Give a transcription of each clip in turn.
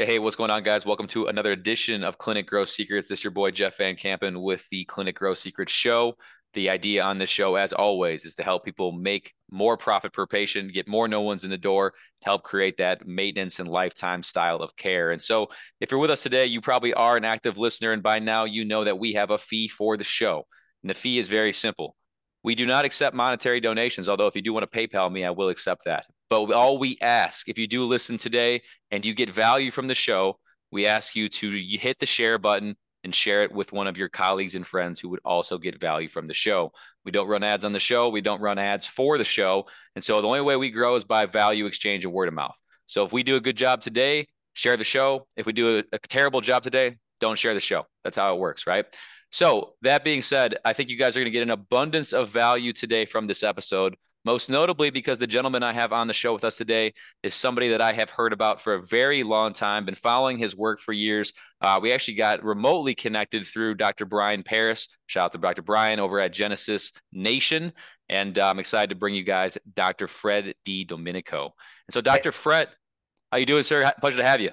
Hey, hey, what's going on, guys? Welcome to another edition of Clinic Growth Secrets. This is your boy Jeff Van Kampen with the Clinic Growth Secrets Show. The idea on this show, as always, is to help people make more profit per patient, get more no ones in the door, help create that maintenance and lifetime style of care. And so, if you're with us today, you probably are an active listener, and by now you know that we have a fee for the show. And the fee is very simple. We do not accept monetary donations, although if you do want to PayPal me, I will accept that. But all we ask, if you do listen today and you get value from the show, we ask you to hit the share button and share it with one of your colleagues and friends who would also get value from the show. We don't run ads on the show, we don't run ads for the show. And so the only way we grow is by value exchange and word of mouth. So if we do a good job today, share the show. If we do a, a terrible job today, don't share the show. That's how it works, right? So, that being said, I think you guys are going to get an abundance of value today from this episode most notably because the gentleman I have on the show with us today is somebody that I have heard about for a very long time, been following his work for years. Uh, we actually got remotely connected through Dr. Brian Paris. Shout out to Dr. Brian over at Genesis Nation. And uh, I'm excited to bring you guys Dr. Fred DiDomenico. And so, Dr. Fred, how you doing, sir? Pleasure to have you.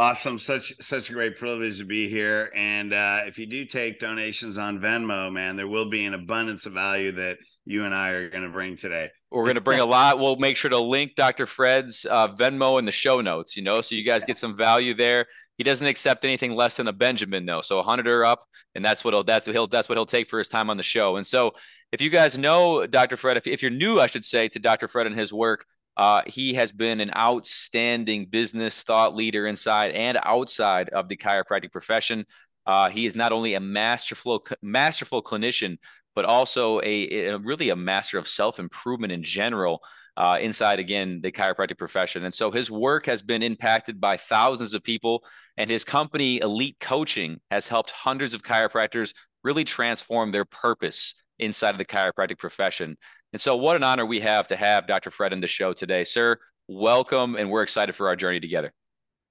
Awesome. Such such a great privilege to be here. And uh, if you do take donations on Venmo, man, there will be an abundance of value that you and I are going to bring today. We're going to bring a lot. We'll make sure to link Dr. Fred's uh, Venmo in the show notes, you know, so you guys get some value there. He doesn't accept anything less than a Benjamin, though. So a hundred or up, and that's what he'll that's what he'll that's what he'll take for his time on the show. And so, if you guys know Dr. Fred, if, if you're new, I should say, to Dr. Fred and his work, uh, he has been an outstanding business thought leader inside and outside of the chiropractic profession. Uh, he is not only a masterful masterful clinician, but also a, a really a master of self improvement in general. Uh, inside again the chiropractic profession. And so his work has been impacted by thousands of people, and his company, Elite Coaching, has helped hundreds of chiropractors really transform their purpose inside of the chiropractic profession. And so, what an honor we have to have Dr. Fred in the show today, sir. Welcome, and we're excited for our journey together.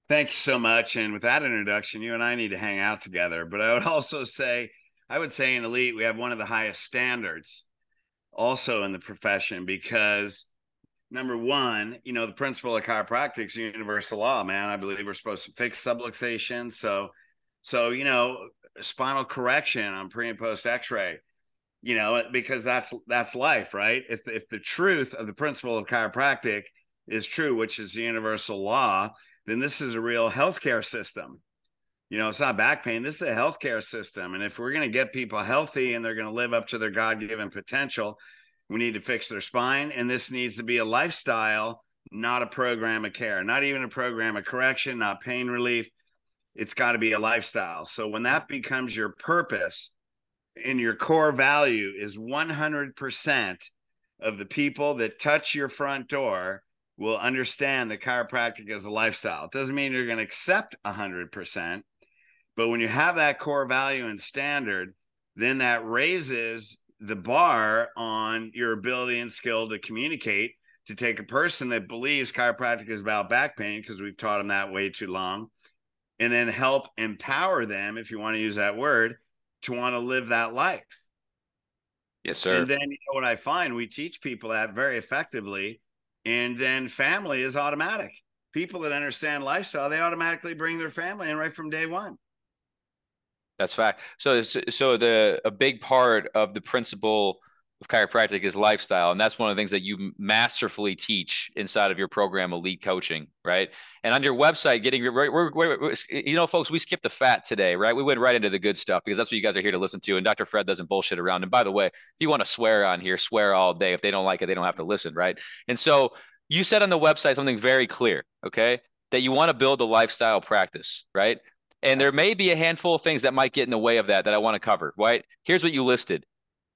Thank you so much. And with that introduction, you and I need to hang out together. But I would also say, I would say in elite, we have one of the highest standards also in the profession because number one, you know, the principle of chiropractic is universal law, man. I believe we're supposed to fix subluxation. So, so, you know, spinal correction on pre and post x-ray, you know, because that's, that's life, right? If, if the truth of the principle of chiropractic is true, which is the universal law, then this is a real healthcare system you know, it's not back pain. This is a healthcare system. And if we're going to get people healthy and they're going to live up to their God given potential, we need to fix their spine. And this needs to be a lifestyle, not a program of care, not even a program of correction, not pain relief. It's got to be a lifestyle. So when that becomes your purpose and your core value is 100% of the people that touch your front door will understand that chiropractic is a lifestyle. It doesn't mean you're going to accept 100%, but when you have that core value and standard, then that raises the bar on your ability and skill to communicate to take a person that believes chiropractic is about back pain because we've taught them that way too long and then help empower them if you want to use that word to want to live that life. Yes sir. And then you know what i find? We teach people that very effectively and then family is automatic. People that understand lifestyle they automatically bring their family in right from day one that's fact. So, so the a big part of the principle of chiropractic is lifestyle, and that's one of the things that you masterfully teach inside of your program, Elite Coaching, right? And on your website, getting we're, we're, we're, you know, folks, we skipped the fat today, right? We went right into the good stuff because that's what you guys are here to listen to. And Dr. Fred doesn't bullshit around. And by the way, if you want to swear on here, swear all day. If they don't like it, they don't have to listen, right? And so you said on the website something very clear, okay? That you want to build a lifestyle practice, right? And there may be a handful of things that might get in the way of that that I want to cover, right? Here's what you listed.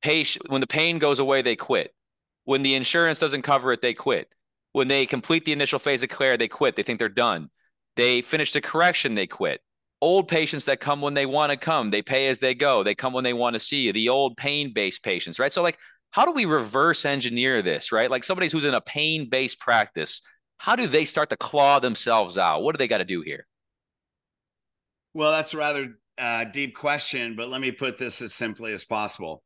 Patient, when the pain goes away, they quit. When the insurance doesn't cover it, they quit. When they complete the initial phase of care, they quit. They think they're done. They finish the correction, they quit. Old patients that come when they want to come, they pay as they go. They come when they want to see you. The old pain-based patients, right? So like how do we reverse engineer this, right? Like somebody who's in a pain-based practice, how do they start to claw themselves out? What do they got to do here? Well, that's a rather uh, deep question, but let me put this as simply as possible.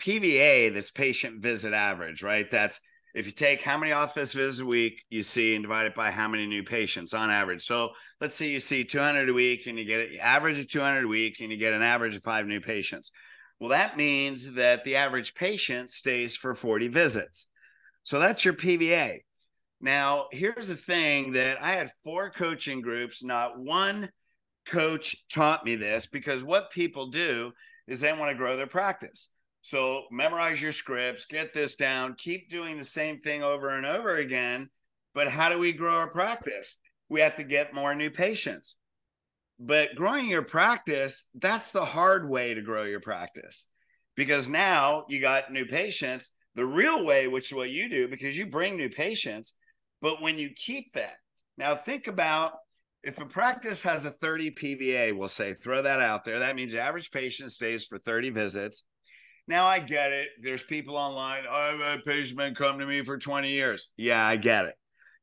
PVA, this patient visit average, right? That's if you take how many office visits a week you see and divide it by how many new patients on average. So let's say you see 200 a week and you get an average of 200 a week and you get an average of five new patients. Well, that means that the average patient stays for 40 visits. So that's your PVA. Now, here's the thing that I had four coaching groups, not one coach taught me this because what people do is they want to grow their practice. So memorize your scripts, get this down, keep doing the same thing over and over again. But how do we grow our practice? We have to get more new patients. But growing your practice, that's the hard way to grow your practice because now you got new patients. The real way, which is what you do, because you bring new patients, but when you keep that, now think about if a practice has a 30 PVA, we'll say, throw that out there. That means average patient stays for 30 visits. Now I get it. There's people online. Oh, I've had patients come to me for 20 years. Yeah, I get it.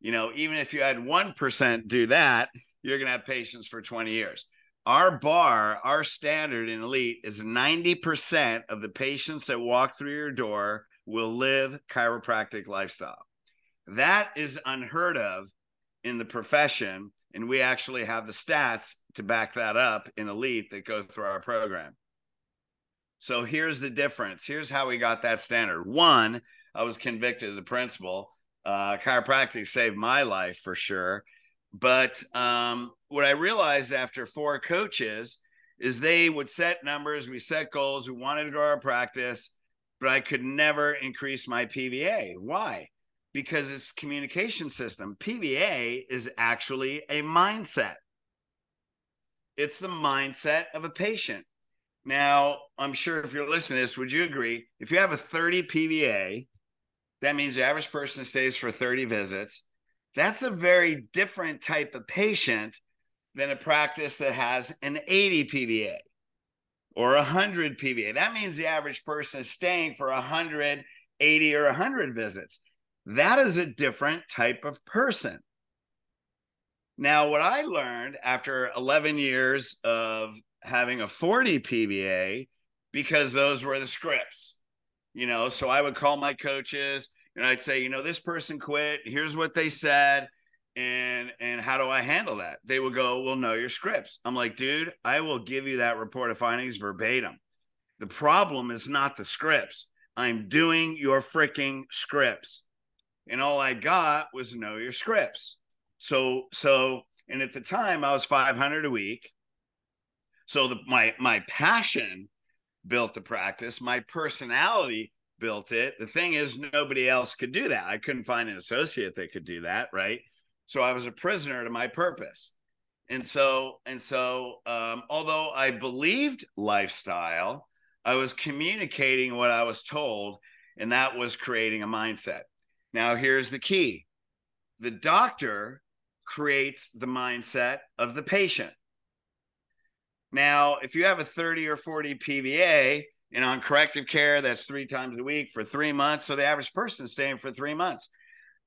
You know, even if you had 1% do that, you're going to have patients for 20 years. Our bar, our standard in elite is 90% of the patients that walk through your door will live chiropractic lifestyle. That is unheard of in the profession. And we actually have the stats to back that up in elite that go through our program. So here's the difference. Here's how we got that standard. One, I was convicted of the principle. Uh, chiropractic saved my life for sure. But um, what I realized after four coaches is they would set numbers, we set goals, we wanted to grow our practice, but I could never increase my PVA. Why? Because it's communication system. PVA is actually a mindset. It's the mindset of a patient. Now, I'm sure if you're listening to this, would you agree? If you have a 30 PVA, that means the average person stays for 30 visits. That's a very different type of patient than a practice that has an 80 PVA or 100 PVA. That means the average person is staying for 180 or 100 visits. That is a different type of person. Now, what I learned after 11 years of having a 40 PVA, because those were the scripts, you know, so I would call my coaches and I'd say, you know, this person quit. Here's what they said. And and how do I handle that? They would go, Well, know your scripts. I'm like, dude, I will give you that report of findings verbatim. The problem is not the scripts. I'm doing your freaking scripts. And all I got was know your scripts. So, so, and at the time I was 500 a week. So the, my, my passion built the practice. My personality built it. The thing is, nobody else could do that. I couldn't find an associate that could do that, right? So I was a prisoner to my purpose. And so, and so, um, although I believed lifestyle, I was communicating what I was told, and that was creating a mindset. Now, here's the key the doctor creates the mindset of the patient. Now, if you have a 30 or 40 PVA, and on corrective care, that's three times a week for three months. So the average person staying for three months.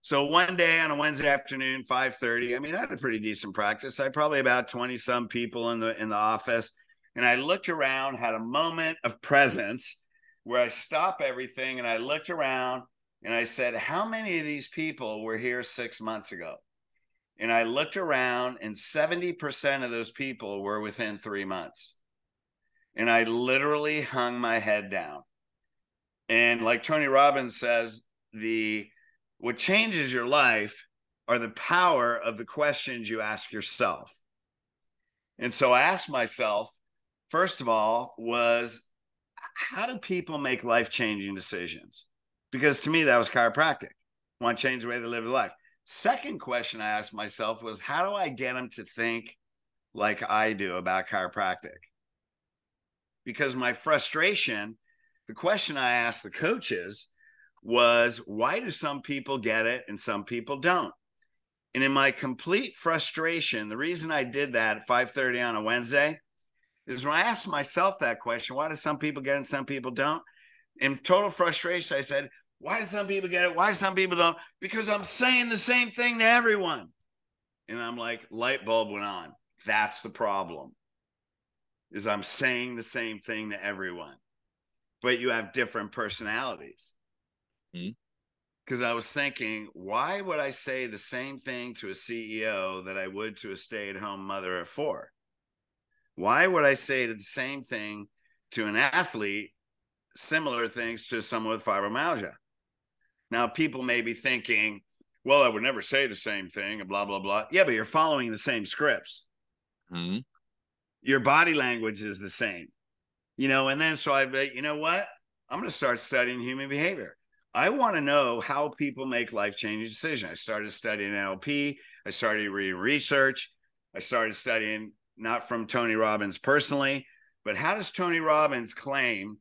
So one day on a Wednesday afternoon, 5:30, I mean, I had a pretty decent practice. I probably about 20 some people in the in the office. And I looked around, had a moment of presence where I stop everything and I looked around and I said, How many of these people were here six months ago? And I looked around, and 70% of those people were within three months and I literally hung my head down. And like Tony Robbins says, the what changes your life are the power of the questions you ask yourself. And so I asked myself, first of all, was how do people make life changing decisions? Because to me, that was chiropractic. Want to change the way they live their life. Second question I asked myself was, how do I get them to think like I do about chiropractic? because my frustration, the question I asked the coaches was, why do some people get it and some people don't? And in my complete frustration, the reason I did that at 5:30 on a Wednesday is when I asked myself that question, why do some people get it and some people don't? In total frustration, I said, why do some people get it? Why do some people don't? Because I'm saying the same thing to everyone. And I'm like, light bulb went on. That's the problem is I'm saying the same thing to everyone, but you have different personalities. Mm-hmm. because I was thinking, why would I say the same thing to a CEO that I would to a stay at home mother of four? Why would I say the same thing to an athlete, similar things to someone with fibromyalgia? Now, people may be thinking, well, I would never say the same thing and blah, blah, blah. Yeah, but you're following the same scripts. Mm-hmm. Your body language is the same, you know. And then so I bet, you know what? I'm going to start studying human behavior. I want to know how people make life changing decisions. I started studying NLP. I started reading research. I started studying not from Tony Robbins personally, but how does Tony Robbins claim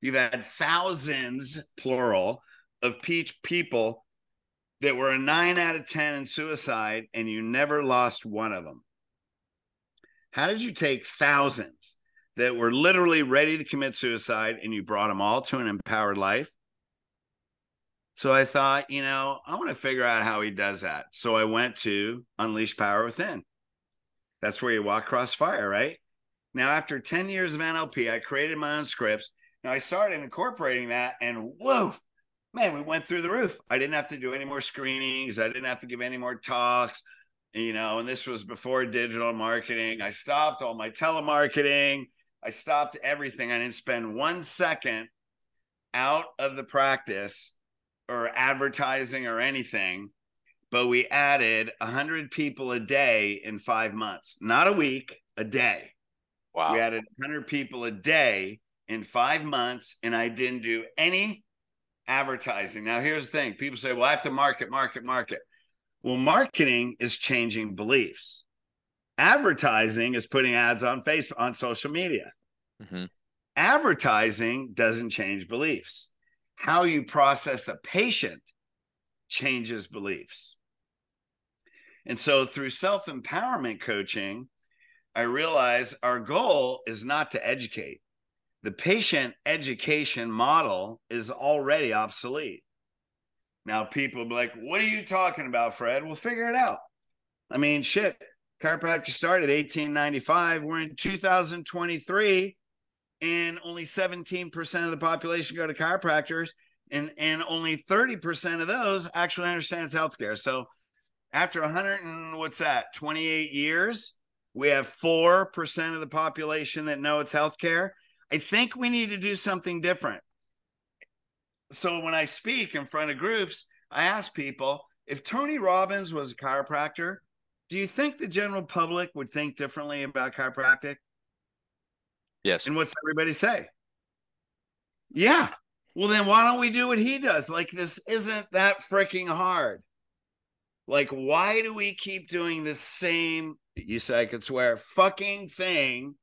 you've had thousands, plural, of peach people that were a nine out of 10 in suicide and you never lost one of them? How did you take thousands that were literally ready to commit suicide and you brought them all to an empowered life? So I thought, you know, I want to figure out how he does that. So I went to Unleash Power Within. That's where you walk across fire, right? Now, after 10 years of NLP, I created my own scripts. Now I started incorporating that, and woof, man, we went through the roof. I didn't have to do any more screenings. I didn't have to give any more talks, you know, and this was before digital marketing. I stopped all my telemarketing. I stopped everything. I didn't spend one second out of the practice or advertising or anything, but we added 100 people a day in five months, not a week, a day. Wow. We added 100 people a day in five months, and I didn't do any advertising. Now, here's the thing people say, well, I have to market, market, market. Well, marketing is changing beliefs. Advertising is putting ads on Facebook, on social media. Mm-hmm. Advertising doesn't change beliefs how you process a patient changes beliefs. And so through self empowerment coaching, I realize our goal is not to educate. The patient education model is already obsolete. Now, people be like, What are you talking about, Fred? We'll figure it out. I mean, shit, chiropractic started 1895. We're in 2023 and only 17% of the population go to chiropractors and and only 30% of those actually understands healthcare so after 100 and what's that 28 years we have 4% of the population that know it's healthcare i think we need to do something different so when i speak in front of groups i ask people if tony robbins was a chiropractor do you think the general public would think differently about chiropractic Yes. And what's everybody say? Yeah. Well, then why don't we do what he does? Like, this isn't that freaking hard. Like, why do we keep doing the same, you say I could swear, fucking thing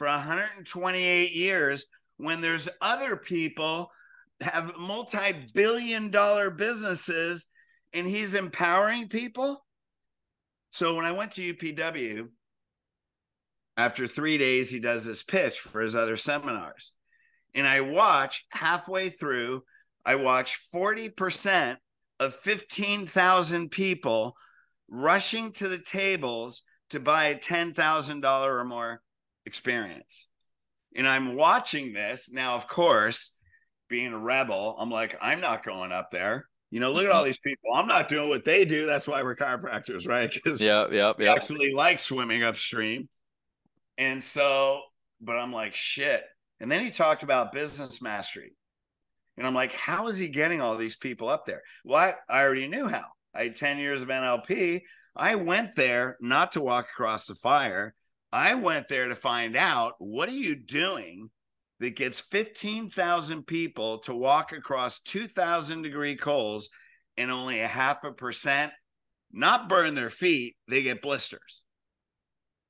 for 128 years when there's other people have multi billion dollar businesses and he's empowering people? So when I went to UPW, after three days, he does this pitch for his other seminars. And I watch halfway through, I watch 40% of 15,000 people rushing to the tables to buy a $10,000 or more experience. And I'm watching this. Now, of course, being a rebel, I'm like, I'm not going up there. You know, look at all mm-hmm. these people. I'm not doing what they do. That's why we're chiropractors, right? Because yeah, yeah, yeah. Actually, like swimming upstream. And so, but I'm like, shit. And then he talked about business mastery. And I'm like, how is he getting all these people up there? Well, I, I already knew how. I had 10 years of NLP. I went there not to walk across the fire. I went there to find out what are you doing that gets 15,000 people to walk across 2,000 degree coals and only a half a percent not burn their feet, they get blisters.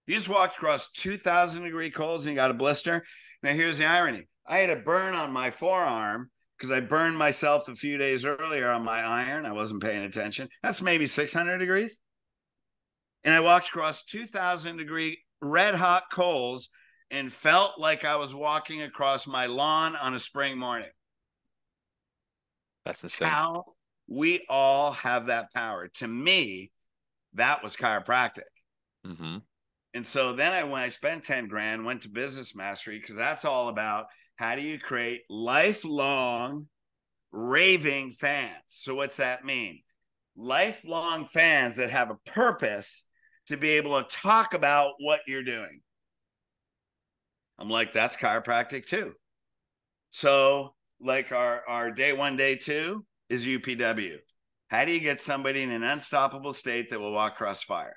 You just walked across 2,000 degree coals and you got a blister. Now, here's the irony I had a burn on my forearm because I burned myself a few days earlier on my iron. I wasn't paying attention. That's maybe 600 degrees. And I walked across 2,000 degree red hot coals and felt like I was walking across my lawn on a spring morning. That's insane. How we all have that power. To me, that was chiropractic. Mm-hmm. And so then I when I spent 10 grand, went to business mastery because that's all about how do you create lifelong raving fans. So, what's that mean? Lifelong fans that have a purpose to be able to talk about what you're doing. I'm like, that's chiropractic too. So, like our, our day one, day two is UPW. How do you get somebody in an unstoppable state that will walk across fire?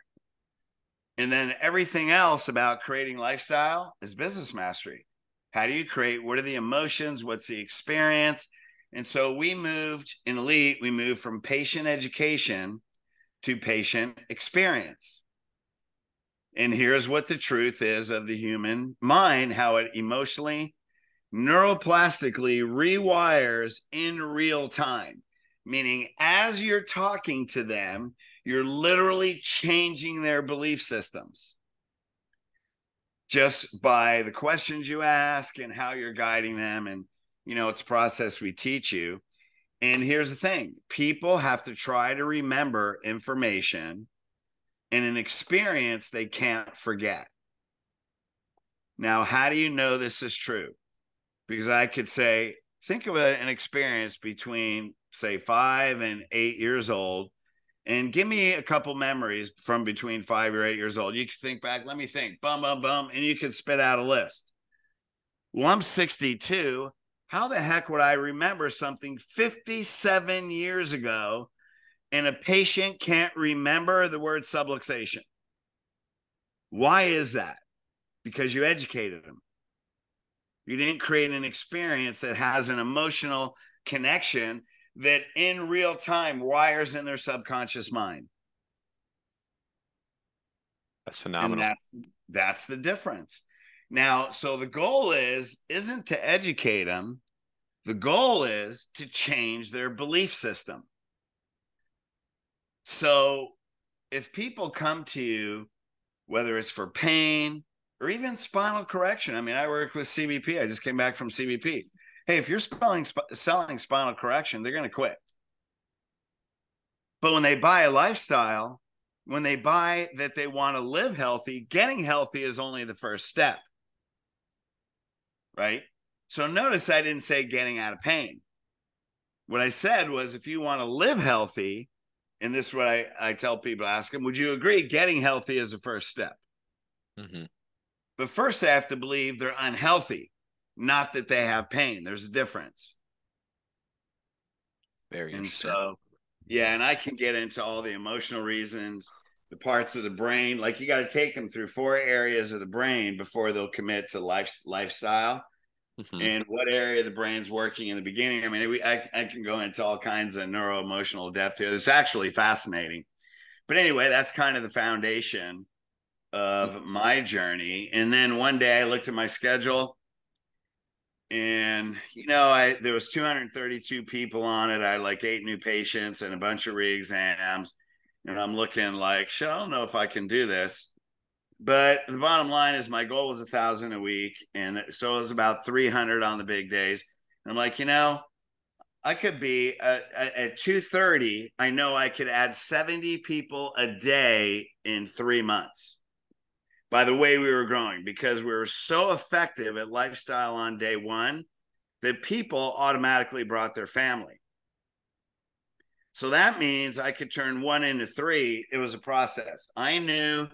And then everything else about creating lifestyle is business mastery. How do you create? What are the emotions? What's the experience? And so we moved in Elite, we moved from patient education to patient experience. And here's what the truth is of the human mind how it emotionally, neuroplastically rewires in real time. Meaning, as you're talking to them, you're literally changing their belief systems just by the questions you ask and how you're guiding them. And, you know, it's a process we teach you. And here's the thing people have to try to remember information and an experience they can't forget. Now, how do you know this is true? Because I could say, think of an experience between, say, five and eight years old, and give me a couple memories from between five or eight years old. You can think back, let me think, bum, bum, bum, and you can spit out a list. Well, I'm 62. How the heck would I remember something 57 years ago and a patient can't remember the word subluxation. Why is that? Because you educated them. You didn't create an experience that has an emotional connection that in real time wires in their subconscious mind. That's phenomenal. And that's that's the difference. Now, so the goal is isn't to educate them. The goal is to change their belief system. So if people come to you, whether it's for pain or even spinal correction, I mean, I work with CBP. I just came back from CBP. Hey, if you're spelling, selling spinal correction, they're going to quit. But when they buy a lifestyle, when they buy that they want to live healthy, getting healthy is only the first step. Right. So notice I didn't say getting out of pain. What I said was if you want to live healthy, and this is what I, I tell people ask them would you agree getting healthy is the first step? Mm-hmm. but first they have to believe they're unhealthy not that they have pain. There's a difference. Very and so yeah and i can get into all the emotional reasons the parts of the brain like you got to take them through four areas of the brain before they'll commit to life lifestyle mm-hmm. and what area of the brain's working in the beginning. I mean, we, I, I can go into all kinds of neuro emotional depth here. It's actually fascinating. But anyway, that's kind of the foundation of my journey. And then one day I looked at my schedule and you know i there was 232 people on it i had like eight new patients and a bunch of re-exams and i'm looking like shit, i don't know if i can do this but the bottom line is my goal was a thousand a week. And so it was about 300 on the big days. And I'm like, you know, I could be at, at 230. I know I could add 70 people a day in three months by the way we were growing because we were so effective at lifestyle on day one that people automatically brought their family. So that means I could turn one into three. It was a process. I knew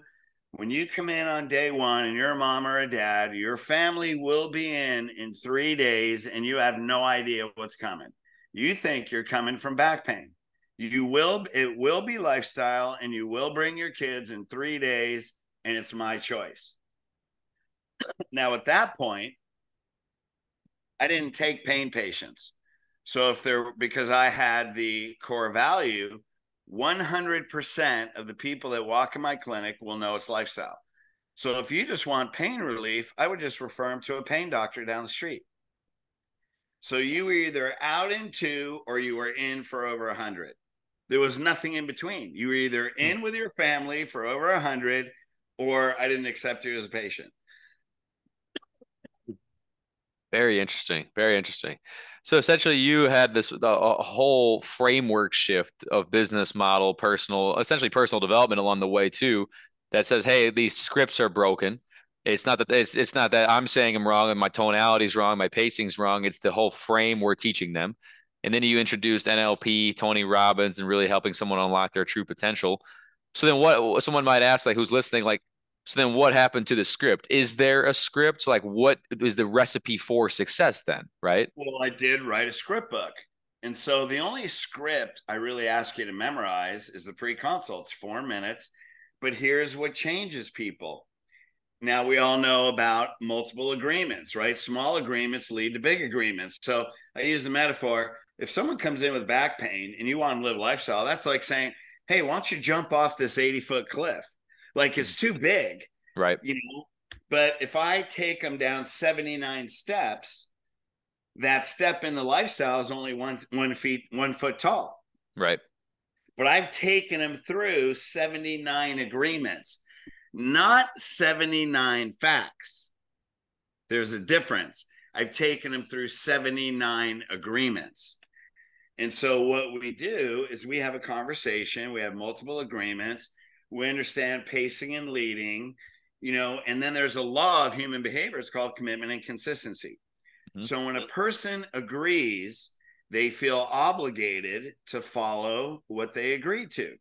when you come in on day one and you're a mom or a dad, your family will be in in three days and you have no idea what's coming. You think you're coming from back pain. You will, it will be lifestyle and you will bring your kids in three days and it's my choice. now, at that point, I didn't take pain patients. So if there, because I had the core value 100% of the people that walk in my clinic will know it's lifestyle. So if you just want pain relief, I would just refer them to a pain doctor down the street. So you were either out in two or you were in for over a hundred. There was nothing in between. You were either in hmm. with your family for over a hundred, or I didn't accept you as a patient. Very interesting. Very interesting. So essentially, you had this a whole framework shift of business model, personal, essentially personal development along the way too. That says, hey, these scripts are broken. It's not that it's it's not that I'm saying I'm wrong and my tonality is wrong, my pacing's wrong. It's the whole frame we're teaching them. And then you introduced NLP, Tony Robbins, and really helping someone unlock their true potential. So then what someone might ask, like who's listening, like, so then what happened to the script? Is there a script? Like what is the recipe for success then? Right. Well, I did write a script book. And so the only script I really ask you to memorize is the pre-consult. It's four minutes. But here's what changes people. Now we all know about multiple agreements, right? Small agreements lead to big agreements. So I use the metaphor if someone comes in with back pain and you want to live lifestyle, that's like saying, Hey, why don't you jump off this 80 foot cliff? Like it's too big. Right. You know, but if I take them down 79 steps, that step in the lifestyle is only one one feet one foot tall. Right. But I've taken them through 79 agreements, not 79 facts. There's a difference. I've taken them through 79 agreements. And so what we do is we have a conversation, we have multiple agreements, we understand pacing and leading, you know, and then there's a law of human behavior. It's called commitment and consistency. Mm-hmm. So when a person agrees, they feel obligated to follow what they agreed to.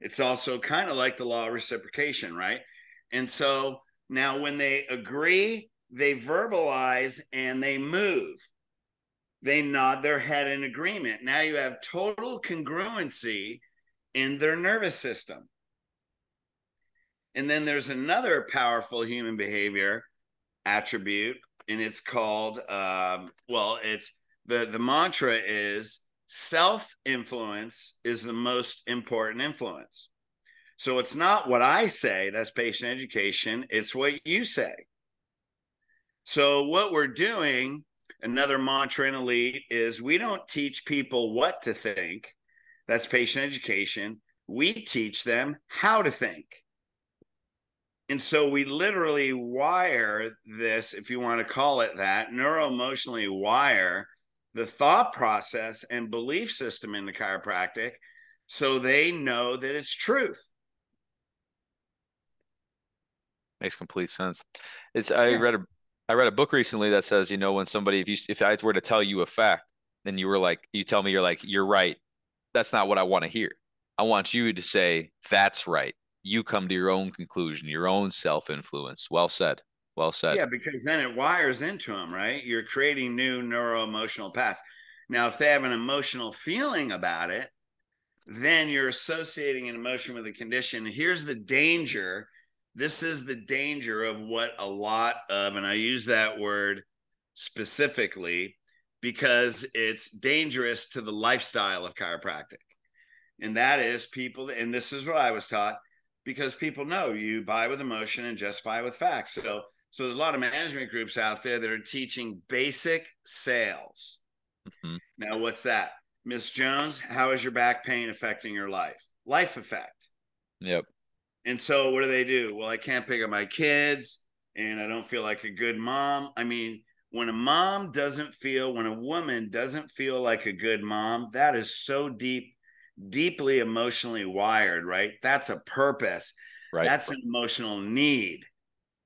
It's also kind of like the law of reciprocation, right? And so now when they agree, they verbalize and they move they nod their head in agreement. Now you have total congruency in their nervous system. And then there's another powerful human behavior attribute, and it's called, um, well, it's the, the mantra is self influence is the most important influence. So it's not what I say, that's patient education, it's what you say. So what we're doing another mantra in elite is we don't teach people what to think that's patient education we teach them how to think and so we literally wire this if you want to call it that neuroemotionally wire the thought process and belief system in the chiropractic so they know that it's truth makes complete sense it's i yeah. read a I read a book recently that says, you know, when somebody, if you, if I were to tell you a fact, then you were like, you tell me you're like, you're right. That's not what I want to hear. I want you to say, that's right. You come to your own conclusion, your own self influence. Well said. Well said. Yeah, because then it wires into them, right? You're creating new neuro emotional paths. Now, if they have an emotional feeling about it, then you're associating an emotion with a condition. Here's the danger this is the danger of what a lot of, and I use that word specifically because it's dangerous to the lifestyle of chiropractic. And that is people, and this is what I was taught because people know you buy with emotion and justify with facts. So, so there's a lot of management groups out there that are teaching basic sales. Mm-hmm. Now, what's that? Miss Jones, how is your back pain affecting your life? Life effect. Yep. And so what do they do? Well, I can't pick up my kids and I don't feel like a good mom. I mean, when a mom doesn't feel, when a woman doesn't feel like a good mom, that is so deep, deeply emotionally wired, right? That's a purpose. Right. That's an emotional need.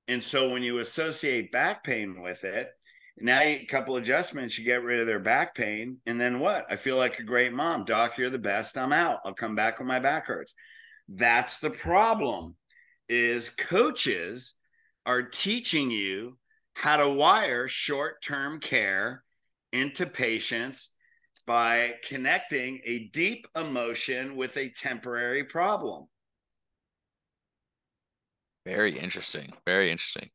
And so when you associate back pain with it, now a couple adjustments, you get rid of their back pain. And then what? I feel like a great mom. Doc, you're the best. I'm out. I'll come back when my back hurts. That's the problem is coaches are teaching you how to wire short-term care into patients by connecting a deep emotion with a temporary problem. Very interesting. Very interesting.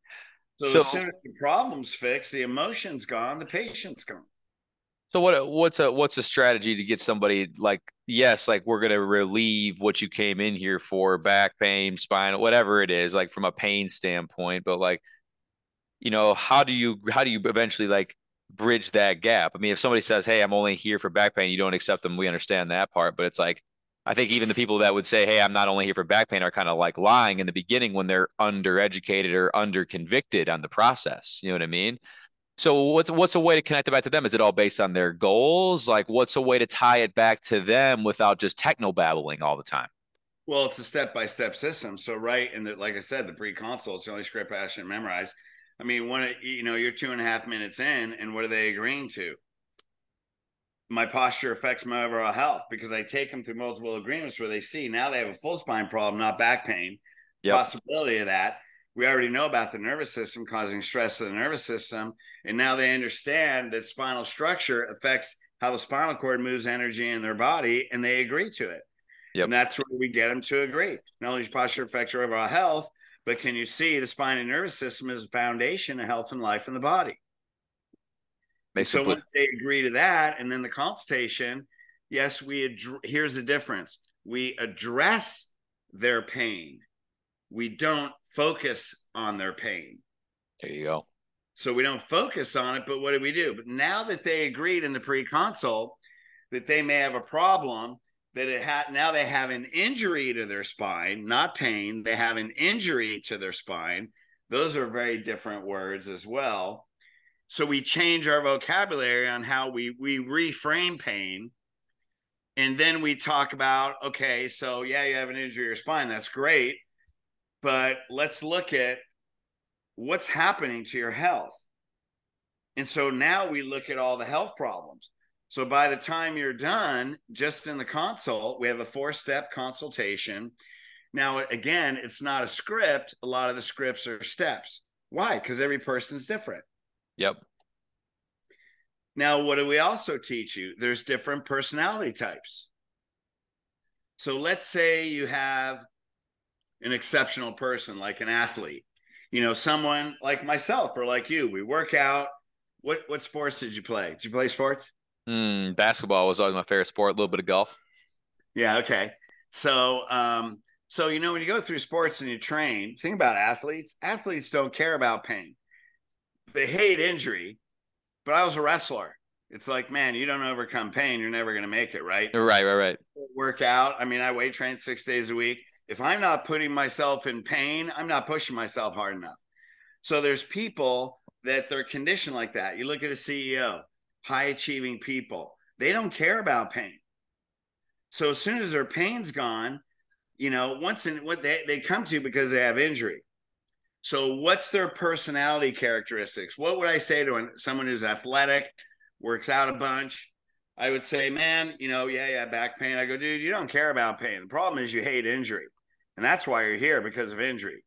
So, so as soon as the problem's fixed, the emotion's gone, the patient's gone. So what what's a what's a strategy to get somebody like yes, like we're gonna relieve what you came in here for, back pain, spine, whatever it is, like from a pain standpoint, but like, you know, how do you how do you eventually like bridge that gap? I mean, if somebody says, Hey, I'm only here for back pain, you don't accept them, we understand that part, but it's like I think even the people that would say, Hey, I'm not only here for back pain are kind of like lying in the beginning when they're undereducated or under convicted on the process. You know what I mean? So what's what's a way to connect it back to them? Is it all based on their goals? Like what's a way to tie it back to them without just techno babbling all the time? Well, it's a step by step system. So right, and like I said, the pre consult, it's the only script passion memorize. I mean, when it, you know you're two and a half minutes in, and what are they agreeing to? my posture affects my overall health because I take them through multiple agreements where they see now they have a full spine problem, not back pain. Yep. Possibility of that. We already know about the nervous system causing stress to the nervous system. And now they understand that spinal structure affects how the spinal cord moves energy in their body and they agree to it. Yep. And that's where we get them to agree. Not only does posture affect your overall health, but can you see the spine and nervous system is the foundation of health and life in the body? so once they agree to that, and then the consultation, yes, we ad- here's the difference: we address their pain, we don't focus on their pain. There you go. So we don't focus on it, but what do we do? But now that they agreed in the pre-consult that they may have a problem, that it had now they have an injury to their spine, not pain. They have an injury to their spine. Those are very different words as well. So we change our vocabulary on how we we reframe pain. And then we talk about, okay, so yeah, you have an injury to your spine. That's great. But let's look at what's happening to your health. And so now we look at all the health problems. So by the time you're done, just in the consult, we have a four step consultation. Now, again, it's not a script. A lot of the scripts are steps. Why? Because every person's different. Yep. Now, what do we also teach you? There's different personality types. So let's say you have an exceptional person like an athlete, you know, someone like myself or like you. We work out. What what sports did you play? Did you play sports? Mm, basketball was always my favorite sport. A little bit of golf. Yeah. Okay. So, um, so you know, when you go through sports and you train, think about athletes. Athletes don't care about pain. They hate injury. But I was a wrestler. It's like, man, you don't overcome pain, you're never going to make it, right? Right, right, right. Work out. I mean, I weight train six days a week. If I'm not putting myself in pain, I'm not pushing myself hard enough. So there's people that they're conditioned like that. You look at a CEO, high achieving people, they don't care about pain. So as soon as their pain's gone, you know, once in what they, they come to because they have injury. So what's their personality characteristics? What would I say to someone who's athletic, works out a bunch? I would say, man, you know, yeah, yeah, back pain. I go, dude, you don't care about pain. The problem is you hate injury. And that's why you're here because of injury.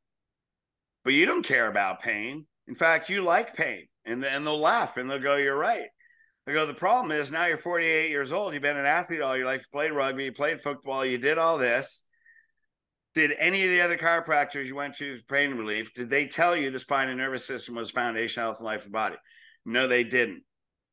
But you don't care about pain. In fact, you like pain. And, and they'll laugh and they'll go, You're right. I go, the problem is now you're 48 years old. You've been an athlete all your life. You played rugby, you played football, you did all this. Did any of the other chiropractors you went to for pain relief, did they tell you the spine and nervous system was foundation health and life of the body? No, they didn't.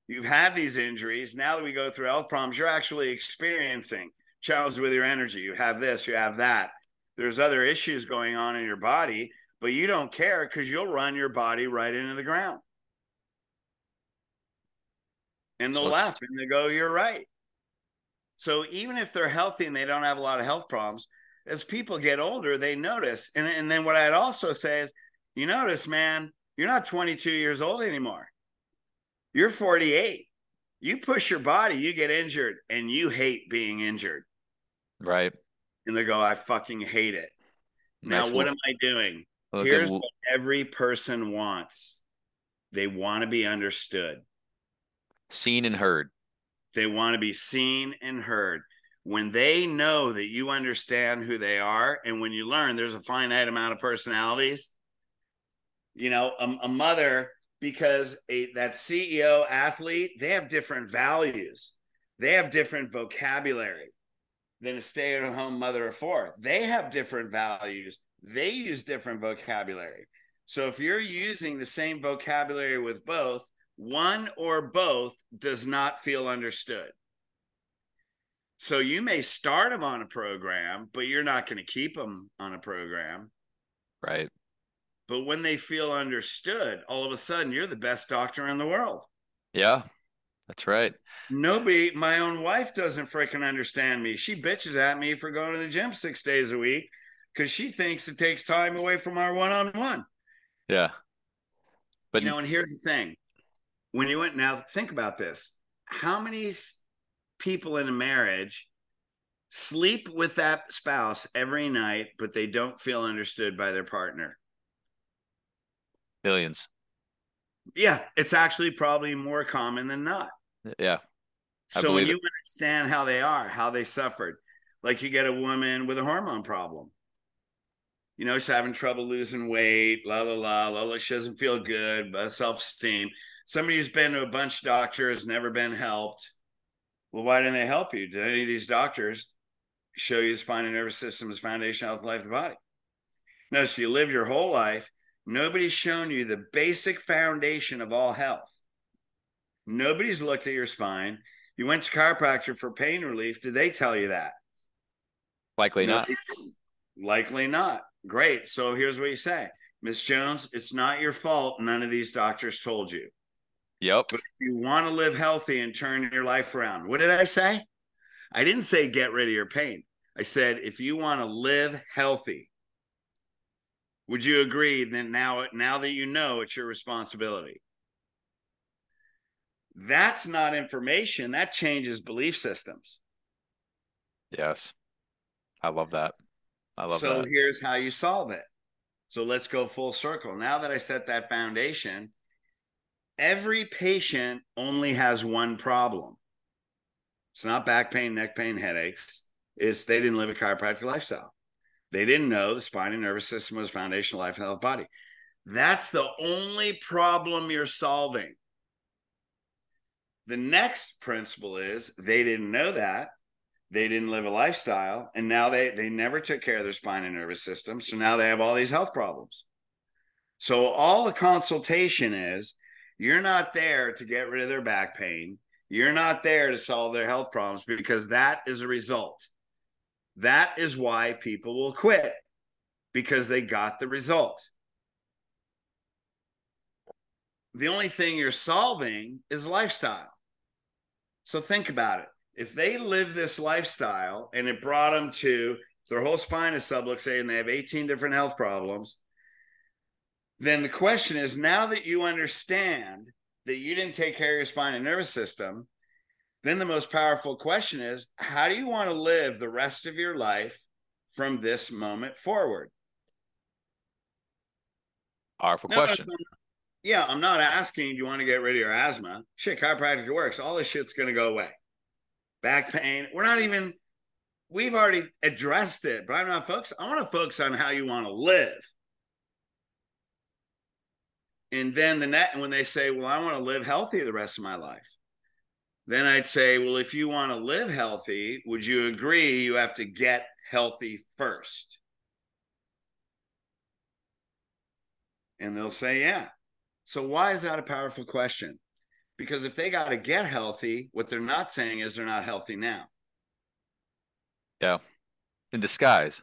You've had these injuries. Now that we go through health problems, you're actually experiencing challenges with your energy. You have this, you have that. There's other issues going on in your body, but you don't care because you'll run your body right into the ground and they'll so, laugh and they go, You're right. So even if they're healthy and they don't have a lot of health problems, as people get older, they notice. And, and then what I'd also say is, you notice, man, you're not 22 years old anymore. You're 48. You push your body, you get injured, and you hate being injured. Right. And they go, I fucking hate it. Nice now, what am I doing? Here's what every person wants they want to be understood seen and heard. They want to be seen and heard. When they know that you understand who they are, and when you learn there's a finite amount of personalities, you know, a, a mother, because a, that CEO athlete, they have different values, they have different vocabulary than a stay at home mother of four. They have different values, they use different vocabulary. So if you're using the same vocabulary with both, one or both does not feel understood. So you may start them on a program, but you're not going to keep them on a program. Right. But when they feel understood, all of a sudden you're the best doctor in the world. Yeah. That's right. Nobody, my own wife doesn't freaking understand me. She bitches at me for going to the gym six days a week because she thinks it takes time away from our one on one. Yeah. But you know, and here's the thing when you went now think about this how many people in a marriage sleep with that spouse every night but they don't feel understood by their partner millions yeah it's actually probably more common than not yeah so when you understand how they are, how they suffered, like you get a woman with a hormone problem. You know, she's having trouble losing weight, la la la, la, la. She doesn't feel good, self esteem. Somebody who's been to a bunch of doctors, has never been helped. Well, why didn't they help you? Did any of these doctors show you the spine and nervous system as foundation, health, life, of the body? No, so you live your whole life. Nobody's shown you the basic foundation of all health. Nobody's looked at your spine. You went to chiropractor for pain relief. Did they tell you that? Likely not. Likely not. Great. So here's what you say Miss Jones, it's not your fault. None of these doctors told you. Yep. But if you want to live healthy and turn your life around, what did I say? I didn't say get rid of your pain. I said if you want to live healthy, would you agree that now now that you know it's your responsibility? That's not information. That changes belief systems. Yes. I love that. I love so that. So here's how you solve it. So let's go full circle. Now that I set that foundation, every patient only has one problem. It's not back pain, neck pain, headaches. It's they didn't live a chiropractic lifestyle. They didn't know the spine and nervous system was foundational life and health body. That's the only problem you're solving. The next principle is they didn't know that. They didn't live a lifestyle. And now they they never took care of their spine and nervous system. So now they have all these health problems. So all the consultation is you're not there to get rid of their back pain. You're not there to solve their health problems because that is a result. That is why people will quit because they got the result. The only thing you're solving is lifestyle. So think about it. If they live this lifestyle and it brought them to their whole spine is subluxated and they have 18 different health problems, then the question is now that you understand that you didn't take care of your spine and nervous system, then the most powerful question is how do you want to live the rest of your life from this moment forward? Powerful no, question. Yeah, I'm not asking, do you want to get rid of your asthma? Shit, chiropractic works. All this shit's going to go away. Back pain. We're not even, we've already addressed it, but I'm not focused. I want to focus on how you want to live. And then the net, when they say, well, I want to live healthy the rest of my life, then I'd say, well, if you want to live healthy, would you agree you have to get healthy first? And they'll say, yeah. So, why is that a powerful question? Because if they got to get healthy, what they're not saying is they're not healthy now. Yeah. In disguise.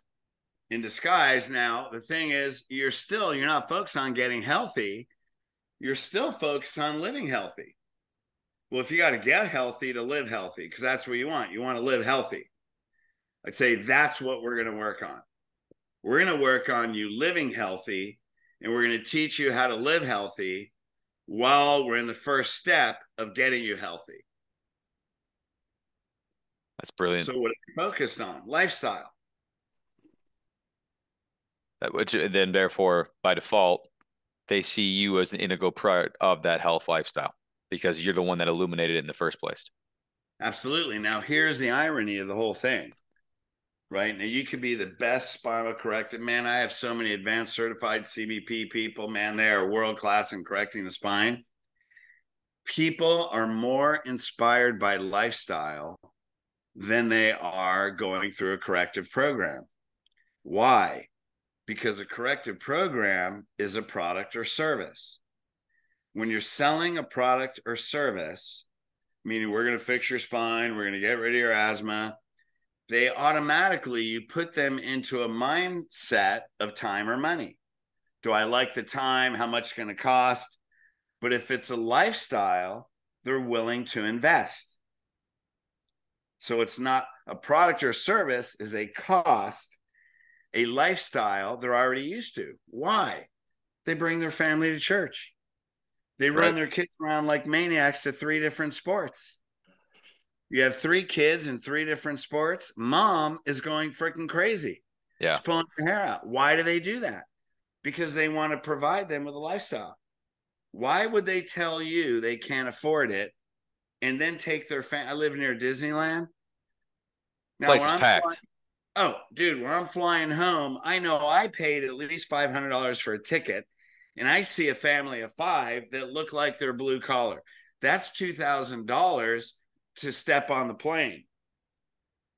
In disguise. Now, the thing is, you're still, you're not focused on getting healthy. You're still focused on living healthy. Well, if you got to get healthy to live healthy, because that's what you want, you want to live healthy. I'd say that's what we're going to work on. We're going to work on you living healthy and we're going to teach you how to live healthy while we're in the first step of getting you healthy. That's brilliant. So what are you focused on? Lifestyle. That which then therefore by default they see you as an integral part of that health lifestyle because you're the one that illuminated it in the first place. Absolutely. Now here's the irony of the whole thing right? Now you could be the best spinal corrected man. I have so many advanced certified CBP people, man, they are world class in correcting the spine. People are more inspired by lifestyle than they are going through a corrective program. Why? Because a corrective program is a product or service. When you're selling a product or service, meaning we're going to fix your spine, we're going to get rid of your asthma, they automatically you put them into a mindset of time or money. Do I like the time? How much it's going to cost? But if it's a lifestyle, they're willing to invest. So it's not a product or service is a cost, a lifestyle they're already used to. Why? They bring their family to church. They run right. their kids around like maniacs to three different sports. You have three kids in three different sports. Mom is going freaking crazy. Yeah. She's pulling her hair out. Why do they do that? Because they want to provide them with a lifestyle. Why would they tell you they can't afford it and then take their fan. I live near Disneyland. Now, Place is packed. Flying, oh, dude, when I'm flying home, I know I paid at least five hundred dollars for a ticket, and I see a family of five that look like they're blue collar. That's two thousand dollars to step on the plane.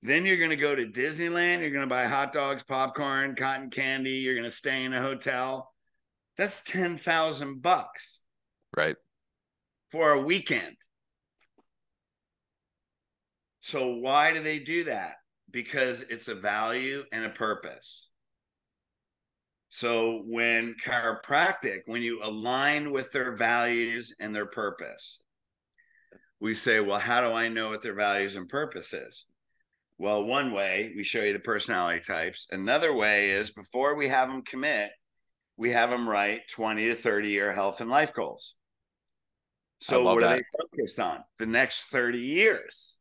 Then you're going to go to Disneyland. You're going to buy hot dogs, popcorn, cotton candy. You're going to stay in a hotel. That's 10,000 bucks. Right. For a weekend. So why do they do that? Because it's a value and a purpose. So when chiropractic, when you align with their values and their purpose, we say, well, how do I know what their values and purpose is? Well, one way we show you the personality types. Another way is before we have them commit, we have them write 20 to 30 year health and life goals. So, what that. are they focused on? The next 30 years.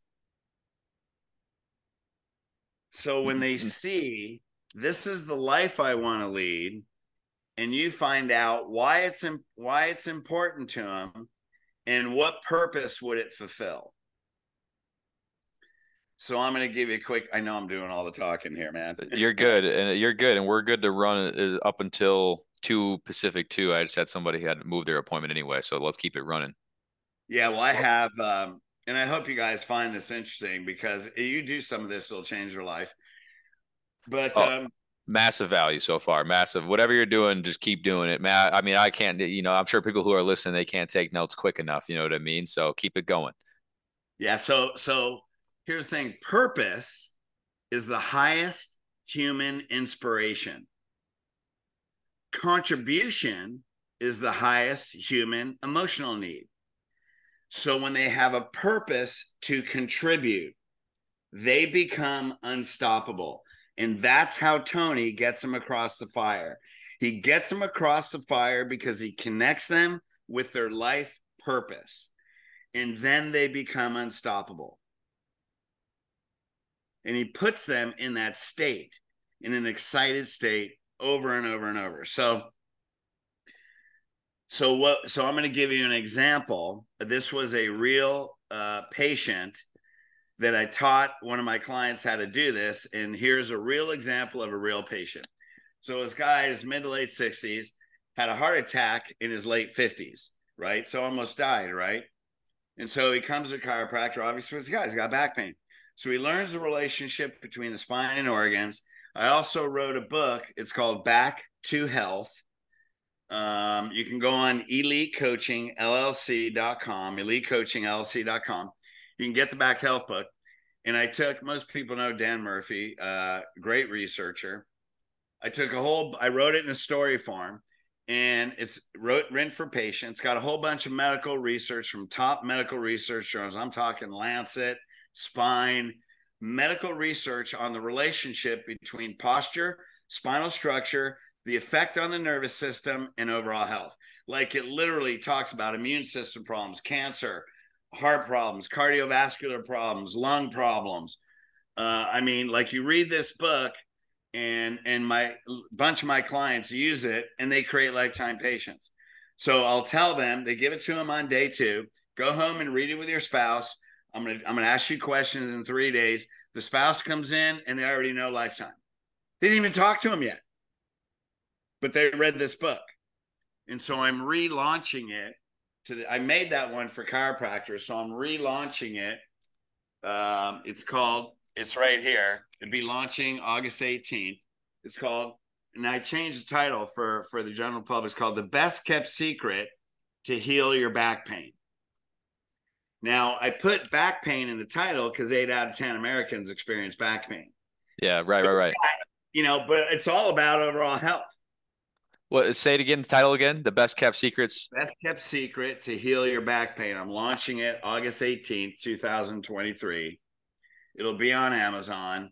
So, when they mm-hmm. see this is the life I want to lead, and you find out why it's why it's important to them and what purpose would it fulfill so I'm going to give you a quick. I know I'm doing all the talking here, man. you're good, and you're good, and we're good to run uh, up until two Pacific two. I just had somebody had to move their appointment anyway, so let's keep it running. Yeah, well, I have, um, and I hope you guys find this interesting because you do some of this, it'll change your life. But oh, um, massive value so far, massive. Whatever you're doing, just keep doing it, man. I mean, I can't, you know, I'm sure people who are listening they can't take notes quick enough. You know what I mean? So keep it going. Yeah. So so here's the thing purpose is the highest human inspiration, contribution is the highest human emotional need. So when they have a purpose to contribute, they become unstoppable. And that's how Tony gets them across the fire. He gets them across the fire because he connects them with their life purpose. And then they become unstoppable and he puts them in that state in an excited state over and over and over so so what so i'm going to give you an example this was a real uh, patient that i taught one of my clients how to do this and here's a real example of a real patient so this guy his mid to late 60s had a heart attack in his late 50s right so almost died right and so he comes to a chiropractor obviously this guy's got back pain so he learns the relationship between the spine and organs. I also wrote a book. It's called Back to Health. Um, you can go on elitecoachingllc.com, elitecoachingllc.com. You can get the Back to Health book. And I took, most people know Dan Murphy, uh, great researcher. I took a whole, I wrote it in a story form and it's wrote, written for patients, got a whole bunch of medical research from top medical research journals. I'm talking Lancet, spine, medical research on the relationship between posture, spinal structure, the effect on the nervous system, and overall health. Like it literally talks about immune system problems, cancer, heart problems, cardiovascular problems, lung problems. Uh, I mean, like you read this book, and and my bunch of my clients use it, and they create lifetime patients. So I'll tell them they give it to them on day two. Go home and read it with your spouse I'm gonna I'm gonna ask you questions in three days. The spouse comes in and they already know lifetime. They didn't even talk to him yet, but they read this book, and so I'm relaunching it. To the, I made that one for chiropractors, so I'm relaunching it. Um, it's called. It's right here. It'd be launching August 18th. It's called, and I changed the title for for the general public. It's called "The Best Kept Secret to Heal Your Back Pain." Now, I put back pain in the title because eight out of 10 Americans experience back pain. Yeah, right, right, right. You know, but it's all about overall health. What say it again? The title again? The best kept secrets. Best kept secret to heal your back pain. I'm launching it August 18th, 2023. It'll be on Amazon.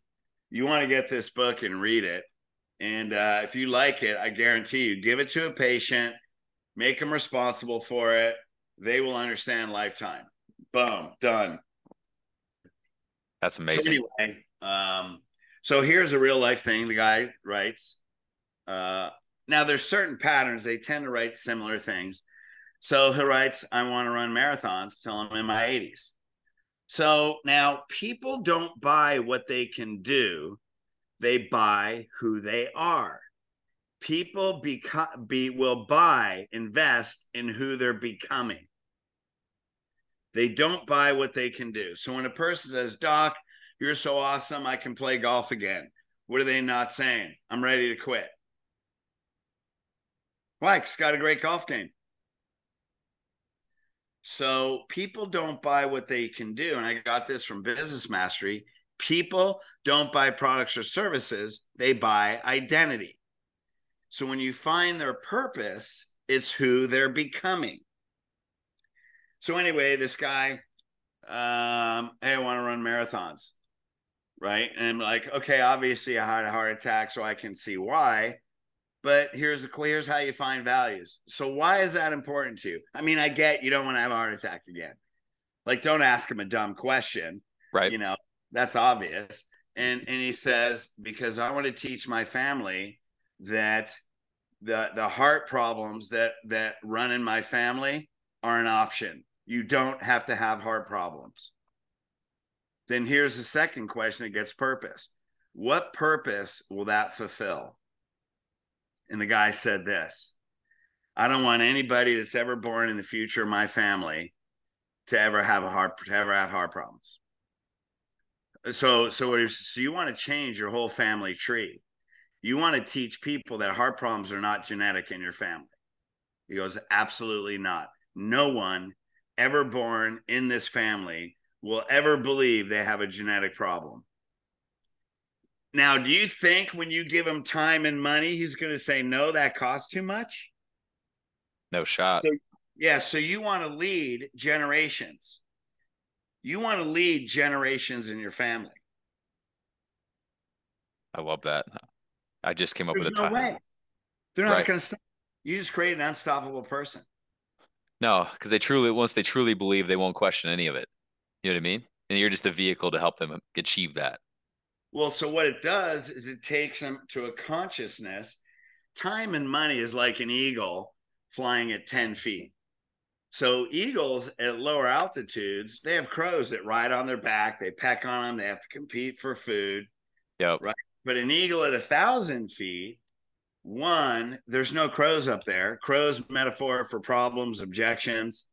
You want to get this book and read it. And uh, if you like it, I guarantee you, give it to a patient, make them responsible for it. They will understand lifetime. Boom, done. That's amazing. So anyway, um, so here's a real life thing. The guy writes. Uh, now there's certain patterns. They tend to write similar things. So he writes, "I want to run marathons till I'm in my 80s." So now people don't buy what they can do, they buy who they are. People beco- be will buy, invest in who they're becoming. They don't buy what they can do. So when a person says, Doc, you're so awesome, I can play golf again. What are they not saying? I'm ready to quit. Because got a great golf game. So people don't buy what they can do. And I got this from Business Mastery. People don't buy products or services, they buy identity. So when you find their purpose, it's who they're becoming. So anyway, this guy, um, hey, I want to run marathons, right? And I'm like, okay, obviously I had a heart attack, so I can see why. But here's the here's how you find values. So why is that important to you? I mean, I get you don't want to have a heart attack again. Like, don't ask him a dumb question, right? You know, that's obvious. And and he says because I want to teach my family that the the heart problems that that run in my family are an option. You don't have to have heart problems. Then here's the second question that gets purpose. What purpose will that fulfill? And the guy said this I don't want anybody that's ever born in the future of my family to ever have a heart to ever have heart problems. So so so you want to change your whole family tree. You want to teach people that heart problems are not genetic in your family. He goes, absolutely not. No one ever born in this family will ever believe they have a genetic problem. Now, do you think when you give him time and money, he's going to say, no, that costs too much? No shot. So, yeah. So you want to lead generations. You want to lead generations in your family. I love that. I just came up There's with a no time. Way. They're not right. going to stop. You just create an unstoppable person. No, because they truly, once they truly believe, they won't question any of it. You know what I mean? And you're just a vehicle to help them achieve that. Well, so what it does is it takes them to a consciousness. Time and money is like an eagle flying at 10 feet. So eagles at lower altitudes, they have crows that ride on their back. They peck on them. They have to compete for food. Yep. Right. But an eagle at a thousand feet, one, there's no crows up there. Crows metaphor for problems, objections.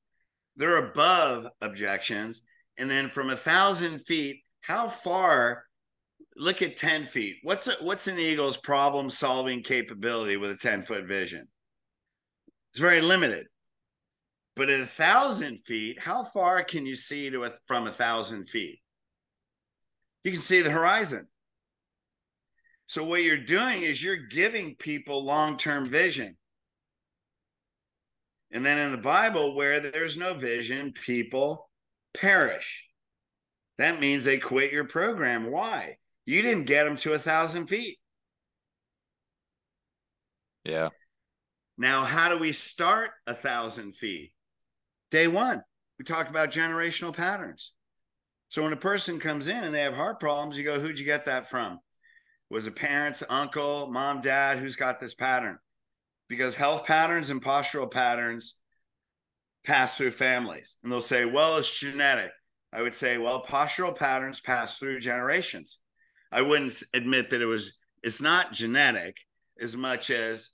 They're above objections. And then from a thousand feet, how far look at 10 feet. What's a, what's an eagle's problem solving capability with a 10 foot vision? It's very limited. But at a thousand feet, how far can you see to a, from a thousand feet? You can see the horizon. So what you're doing is you're giving people long-term vision. And then in the Bible, where there's no vision, people perish. That means they quit your program. Why? You didn't get them to a thousand feet. Yeah. Now, how do we start a thousand feet? Day one, we talk about generational patterns. So when a person comes in and they have heart problems, you go, who'd you get that from? Was it parents, uncle, mom, dad? Who's got this pattern? Because health patterns and postural patterns pass through families. And they'll say, well, it's genetic. I would say, well, postural patterns pass through generations. I wouldn't admit that it was it's not genetic as much as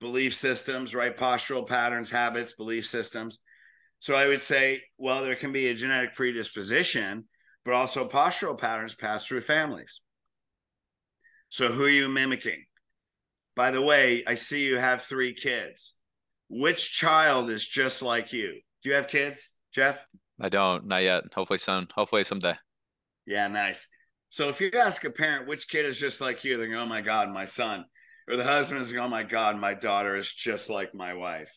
belief systems, right? Postural patterns, habits, belief systems. So I would say, well, there can be a genetic predisposition, but also postural patterns pass through families. So who are you mimicking? By the way, I see you have three kids. Which child is just like you? Do you have kids, Jeff? I don't, not yet. Hopefully soon. Hopefully someday. Yeah, nice. So if you ask a parent which kid is just like you, they're going, "Oh my God, my son," or the husband is going, "Oh my God, my daughter is just like my wife."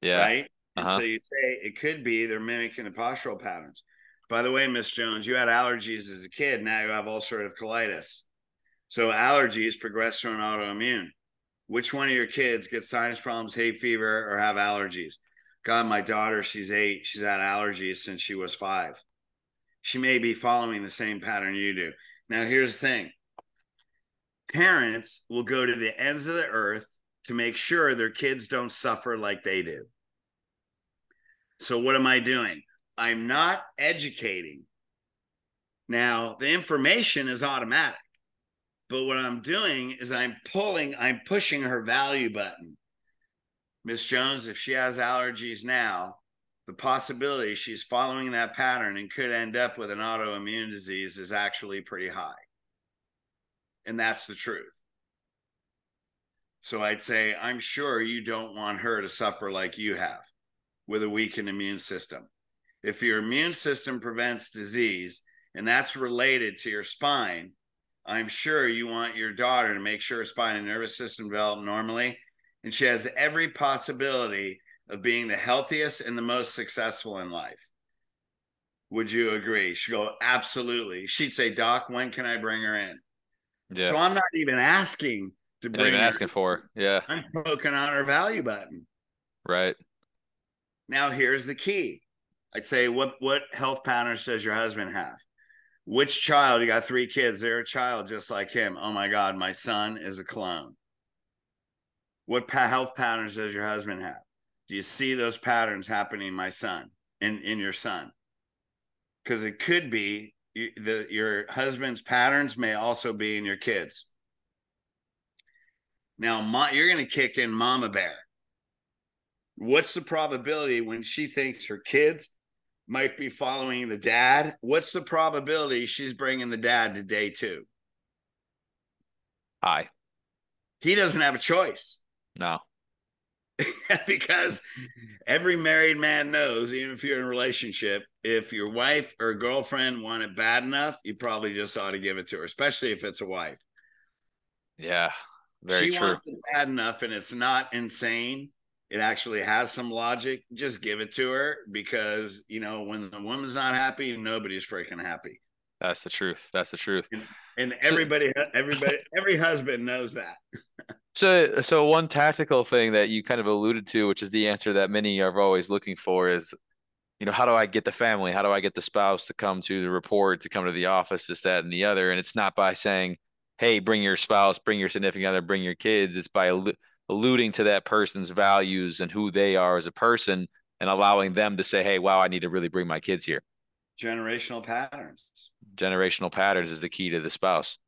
Yeah. Right. Uh-huh. And so you say it could be they're mimicking the postural patterns. By the way, Miss Jones, you had allergies as a kid. Now you have ulcerative colitis. So allergies progress to an autoimmune. Which one of your kids gets sinus problems, hay fever, or have allergies? God, my daughter, she's eight. She's had allergies since she was five she may be following the same pattern you do. Now, here's the thing parents will go to the ends of the earth to make sure their kids don't suffer like they do. So, what am I doing? I'm not educating, Now, the information is automatic. But what I'm doing is I'm pulling, I'm pushing her value button. Miss Jones, if she has allergies now, the possibility she's following that pattern and could end up with an autoimmune disease is actually pretty high. And that's the truth. So I'd say, I'm sure you don't want her to suffer like you have with a weakened immune system. If your immune system prevents disease and that's related to your spine, I'm sure you want your daughter to make sure her spine and nervous system develop normally. And she has every possibility of being the healthiest and the most successful in life. Would you agree? She'd go, absolutely. She'd say, Doc, when can I bring her in? Yeah. So I'm not even asking to bring even asking for. Yeah. I'm poking on her value button. Right. Now here's the key. I'd say what what health patterns does your husband have? Which child? You got three kids. They're a child just like him. Oh my God, my son is a clone. What pa- health patterns does your husband have? Do you see those patterns happening, my son, in in your son? Because it could be the your husband's patterns may also be in your kids. Now, you're going to kick in Mama Bear. What's the probability when she thinks her kids might be following the dad? What's the probability she's bringing the dad to day two? High. He doesn't have a choice. No. because every married man knows, even if you're in a relationship, if your wife or girlfriend want it bad enough, you probably just ought to give it to her, especially if it's a wife. Yeah, very she true. wants it bad enough, and it's not insane. It actually has some logic. Just give it to her because you know when the woman's not happy, nobody's freaking happy. That's the truth. That's the truth. And, and everybody, everybody, every husband knows that. so, so one tactical thing that you kind of alluded to, which is the answer that many are always looking for, is, you know, how do I get the family? How do I get the spouse to come to the report, to come to the office, this, that, and the other? And it's not by saying, hey, bring your spouse, bring your significant other, bring your kids. It's by alluding to that person's values and who they are as a person and allowing them to say, hey, wow, I need to really bring my kids here. Generational patterns. Generational patterns is the key to the spouse.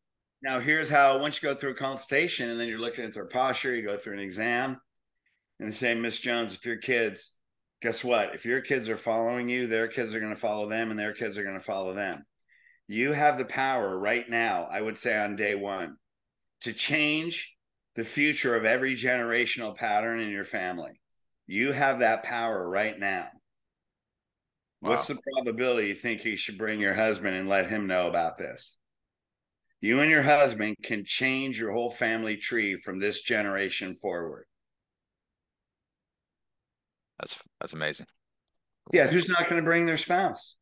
Now, here's how once you go through a consultation and then you're looking at their posture, you go through an exam and they say, Miss Jones, if your kids, guess what? If your kids are following you, their kids are going to follow them and their kids are going to follow them. You have the power right now, I would say on day one, to change the future of every generational pattern in your family. You have that power right now. Wow. What's the probability you think you should bring your husband and let him know about this? You and your husband can change your whole family tree from this generation forward. That's that's amazing. Yeah, who's not going to bring their spouse?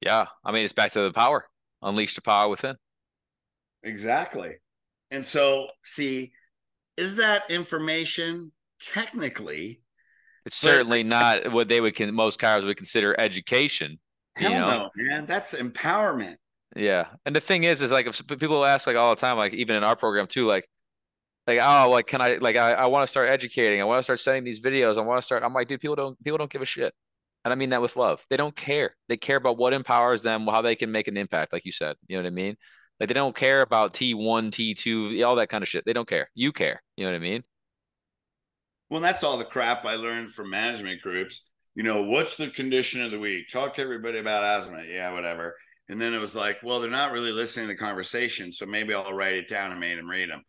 Yeah, I mean, it's back to the power. Unleash the power within. Exactly. And so, see, is that information technically? It's certainly not what they would can most cars would consider education. Hell you know? no, man. That's empowerment. Yeah, and the thing is, is like if people ask like all the time, like even in our program too, like, like oh, like can I like I, I want to start educating, I want to start sending these videos, I want to start. I'm like, dude, people don't people don't give a shit. And I mean that with love. They don't care. They care about what empowers them, how they can make an impact, like you said. You know what I mean? Like they don't care about T1, T2, all that kind of shit. They don't care. You care. You know what I mean? Well, that's all the crap I learned from management groups. You know, what's the condition of the week? Talk to everybody about asthma. Yeah, whatever. And then it was like, well, they're not really listening to the conversation. So maybe I'll write it down and make them read them.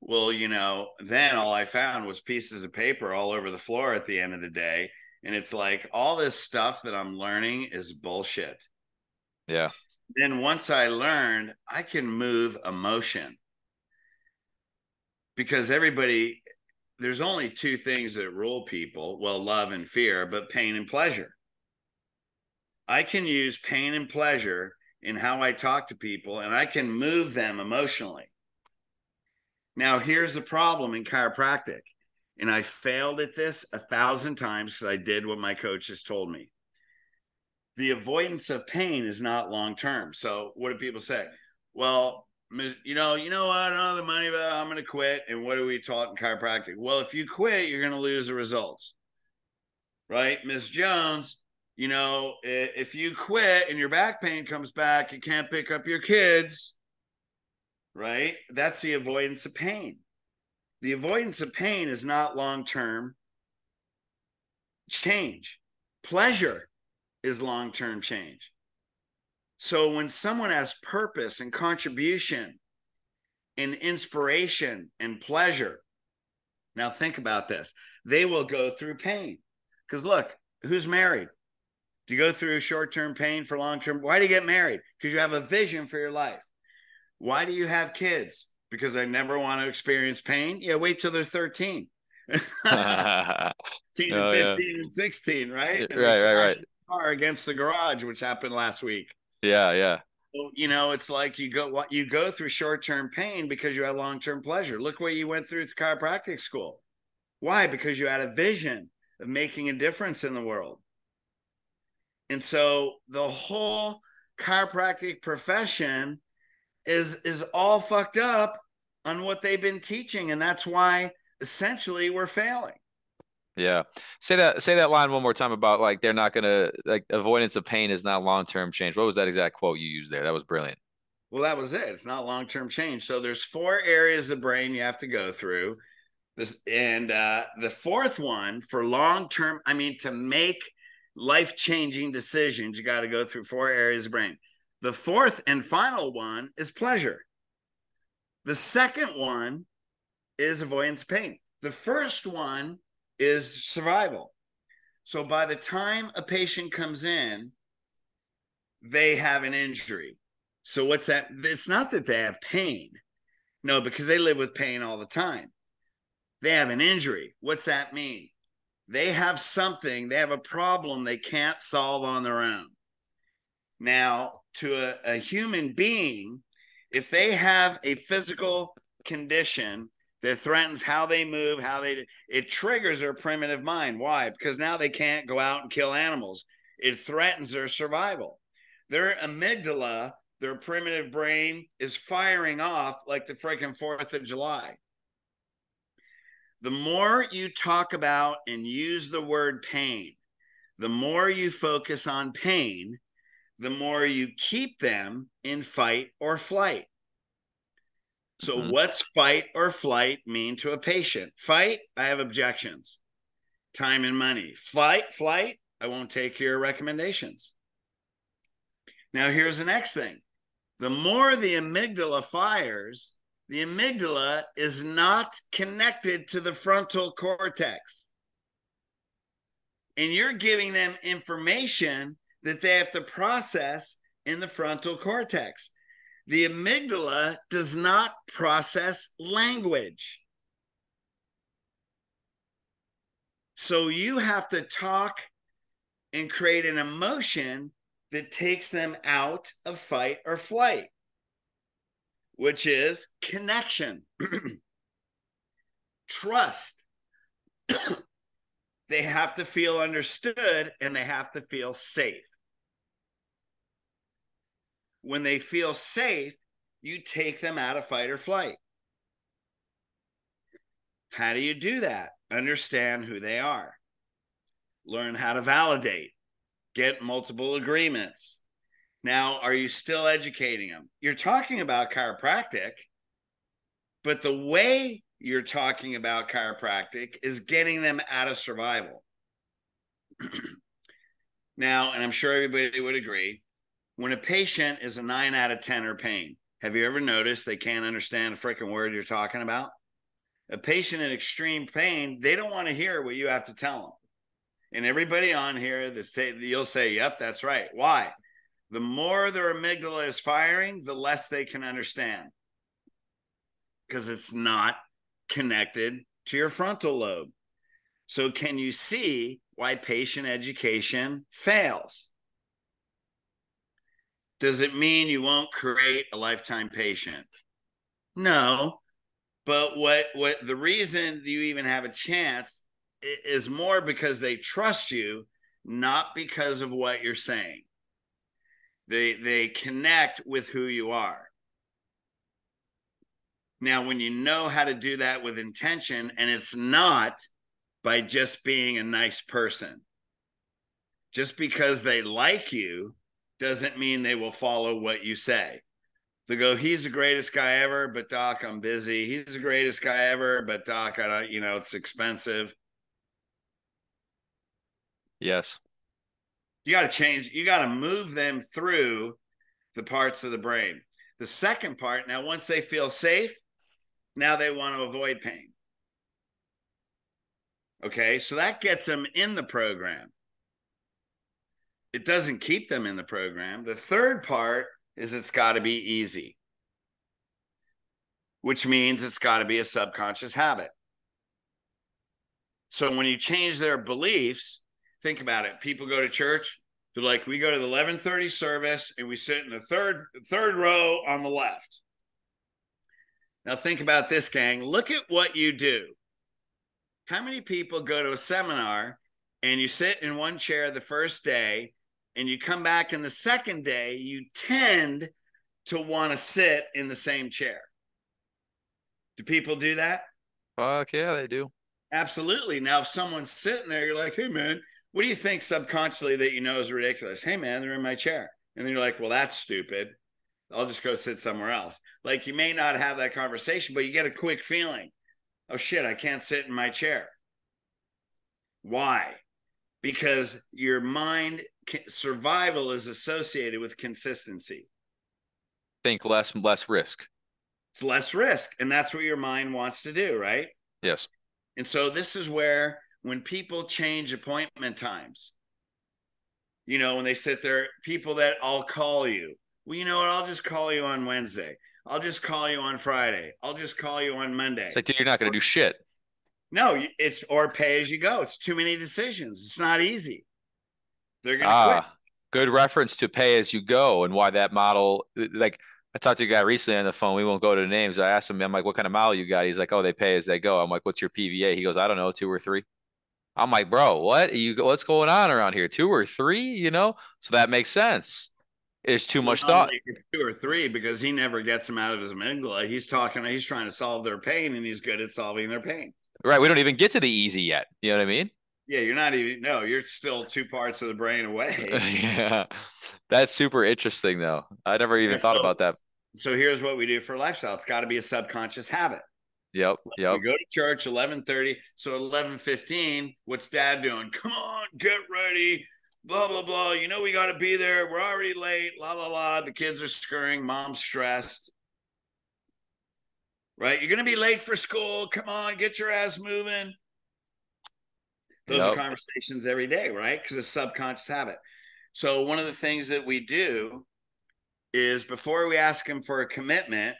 Well, you know, then all I found was pieces of paper all over the floor at the end of the day and it's like all this stuff that I'm learning is bullshit. Yeah. Then once I learned, I can move emotion because everybody, there's only two things that rule people well, love and fear, but pain and pleasure. I can use pain and pleasure in how I talk to people and I can move them emotionally. Now, here's the problem in chiropractic and I failed at this a thousand times because I did what my coaches told me. The avoidance of pain is not long term. So what do people say? Well, you know, you know what? I don't have the money, but I'm going to quit. And what are we taught in chiropractic? Well, if you quit, you're going to lose the results, right? Miss Jones, you know, if you quit and your back pain comes back, you can't pick up your kids, right? That's the avoidance of pain. The avoidance of pain is not long term change. Pleasure is long term change. So when someone has purpose and contribution and inspiration and pleasure, now think about this. They will go through pain. Because look, who's married? You go through short term pain for long term? Why do you get married? Because you have a vision for your life. Why do you have kids? Because I never want to experience pain. Yeah, wait till they're 13. 15 and 15 yeah. and 16, right? And right, right, right. Car against the garage, which happened last week. Yeah, yeah. So, you know, it's like you go what you go through short term pain because you had long term pleasure. Look what you went through the chiropractic school. Why? Because you had a vision of making a difference in the world. And so the whole chiropractic profession is is all fucked up on what they've been teaching and that's why essentially we're failing. Yeah. Say that say that line one more time about like they're not going to like avoidance of pain is not long-term change. What was that exact quote you used there? That was brilliant. Well, that was it. It's not long-term change. So there's four areas of the brain you have to go through. This and uh the fourth one for long-term, I mean to make life-changing decisions, you got to go through four areas of brain. The fourth and final one is pleasure. The second one is avoidance of pain. The first one is survival. So by the time a patient comes in, they have an injury. So what's that? It's not that they have pain. No, because they live with pain all the time. They have an injury. What's that mean? They have something, they have a problem they can't solve on their own. Now, to a, a human being, if they have a physical condition that threatens how they move, how they it triggers their primitive mind. Why? Because now they can't go out and kill animals. It threatens their survival. Their amygdala, their primitive brain, is firing off like the freaking Fourth of July. The more you talk about and use the word pain, the more you focus on pain, the more you keep them in fight or flight. So, mm-hmm. what's fight or flight mean to a patient? Fight, I have objections, time and money. Flight, flight, I won't take your recommendations. Now, here's the next thing the more the amygdala fires, the amygdala is not connected to the frontal cortex. And you're giving them information that they have to process in the frontal cortex the amygdala does not process language. So you have to talk and create an emotion that takes them out of fight or flight, which is connection, trust. they have to feel understood and they have to feel safe when they feel safe, you take them out of fight or flight. How do you do that? Understand who they are, learn how to validate, get multiple agreements. Now, are you still educating them? You're talking about chiropractic, but the way you're talking about chiropractic is getting them out of survival. now, and I'm sure everybody would agree, when a patient is a nine out of 10 or pain, have you ever noticed they can't understand a freaking word you're talking about? A patient in extreme pain, they don't want to hear what you have to tell them. And everybody on here that say you'll say, "Yep, that's right." Why? The more their amygdala is firing, the less they can understand because it's not connected to your frontal lobe. So, can you see why patient education fails? Does it mean you won't create a lifetime patient? No. But what what the reason you even have a chance is more because they trust you, not because of what you're saying. They they connect with who you are. Now, when you know how to do that with intention, and it's not by just being a nice person, just because they like you doesn't mean they will follow what you say. They go, he's the greatest guy ever, but doc, I'm busy. He's the greatest guy ever, but doc, I don't, you know, it's expensive. Yes. You got to change, you got to move them through the parts of the brain. The second part, now, once they feel safe, now they want to avoid pain. Okay. So that gets them in the program. It doesn't keep them in the program. The third part is it's got to be easy, which means it's got to be a subconscious habit. So when you change their beliefs, think about it. People go to church, they're like, we go to the 1130 service and we sit in the third third row on the left. Now think about this, gang. Look at what you do. How many people go to a seminar and you sit in one chair the first day and you come back in the second day, you tend to want to sit in the same chair. Do people do that? Fuck yeah, they do. Absolutely. Now, if someone's sitting there, you're like, hey, man, what do you think subconsciously that you know is ridiculous? Hey, man, they're in my chair. And then you're like, well, that's stupid. I'll just go sit somewhere else. Like you may not have that conversation, but you get a quick feeling oh, shit, I can't sit in my chair. Why? Because your mind survival is associated with consistency. Think less, less risk. It's less risk. And that's what your mind wants to do, right? Yes. And so this is where when people change appointment times, you know, when they sit there, people that I'll call you. Well, you know what? I'll just call you on Wednesday. I'll just call you on Friday. I'll just call you on Monday. It's like, dude, you're not going to do shit. No, it's or pay as you go. It's too many decisions. It's not easy. They're going to ah, quit. Good reference to pay as you go and why that model. Like I talked to a guy recently on the phone. We won't go to the names. I asked him, I'm like, what kind of model you got? He's like, oh, they pay as they go. I'm like, what's your PVA? He goes, I don't know, two or three. I'm like, bro, what you what's going on around here? Two or three, you know? So that makes sense. It's too much thought. It's two or three because he never gets them out of his amygdala. He's talking, he's trying to solve their pain and he's good at solving their pain. Right. We don't even get to the easy yet. You know what I mean? Yeah, you're not even no, you're still two parts of the brain away. yeah. That's super interesting though. I never even yeah, thought so, about that. So here's what we do for lifestyle. It's got to be a subconscious habit. Yep. Yep. We go to church 11:30. So 11:15, what's dad doing? Come on, get ready. Blah blah blah. You know we got to be there. We're already late. La la la. The kids are scurrying. Mom's stressed. Right? You're going to be late for school. Come on, get your ass moving. Those yep. are conversations every day, right? Because it's subconscious habit. So one of the things that we do is before we ask them for a commitment,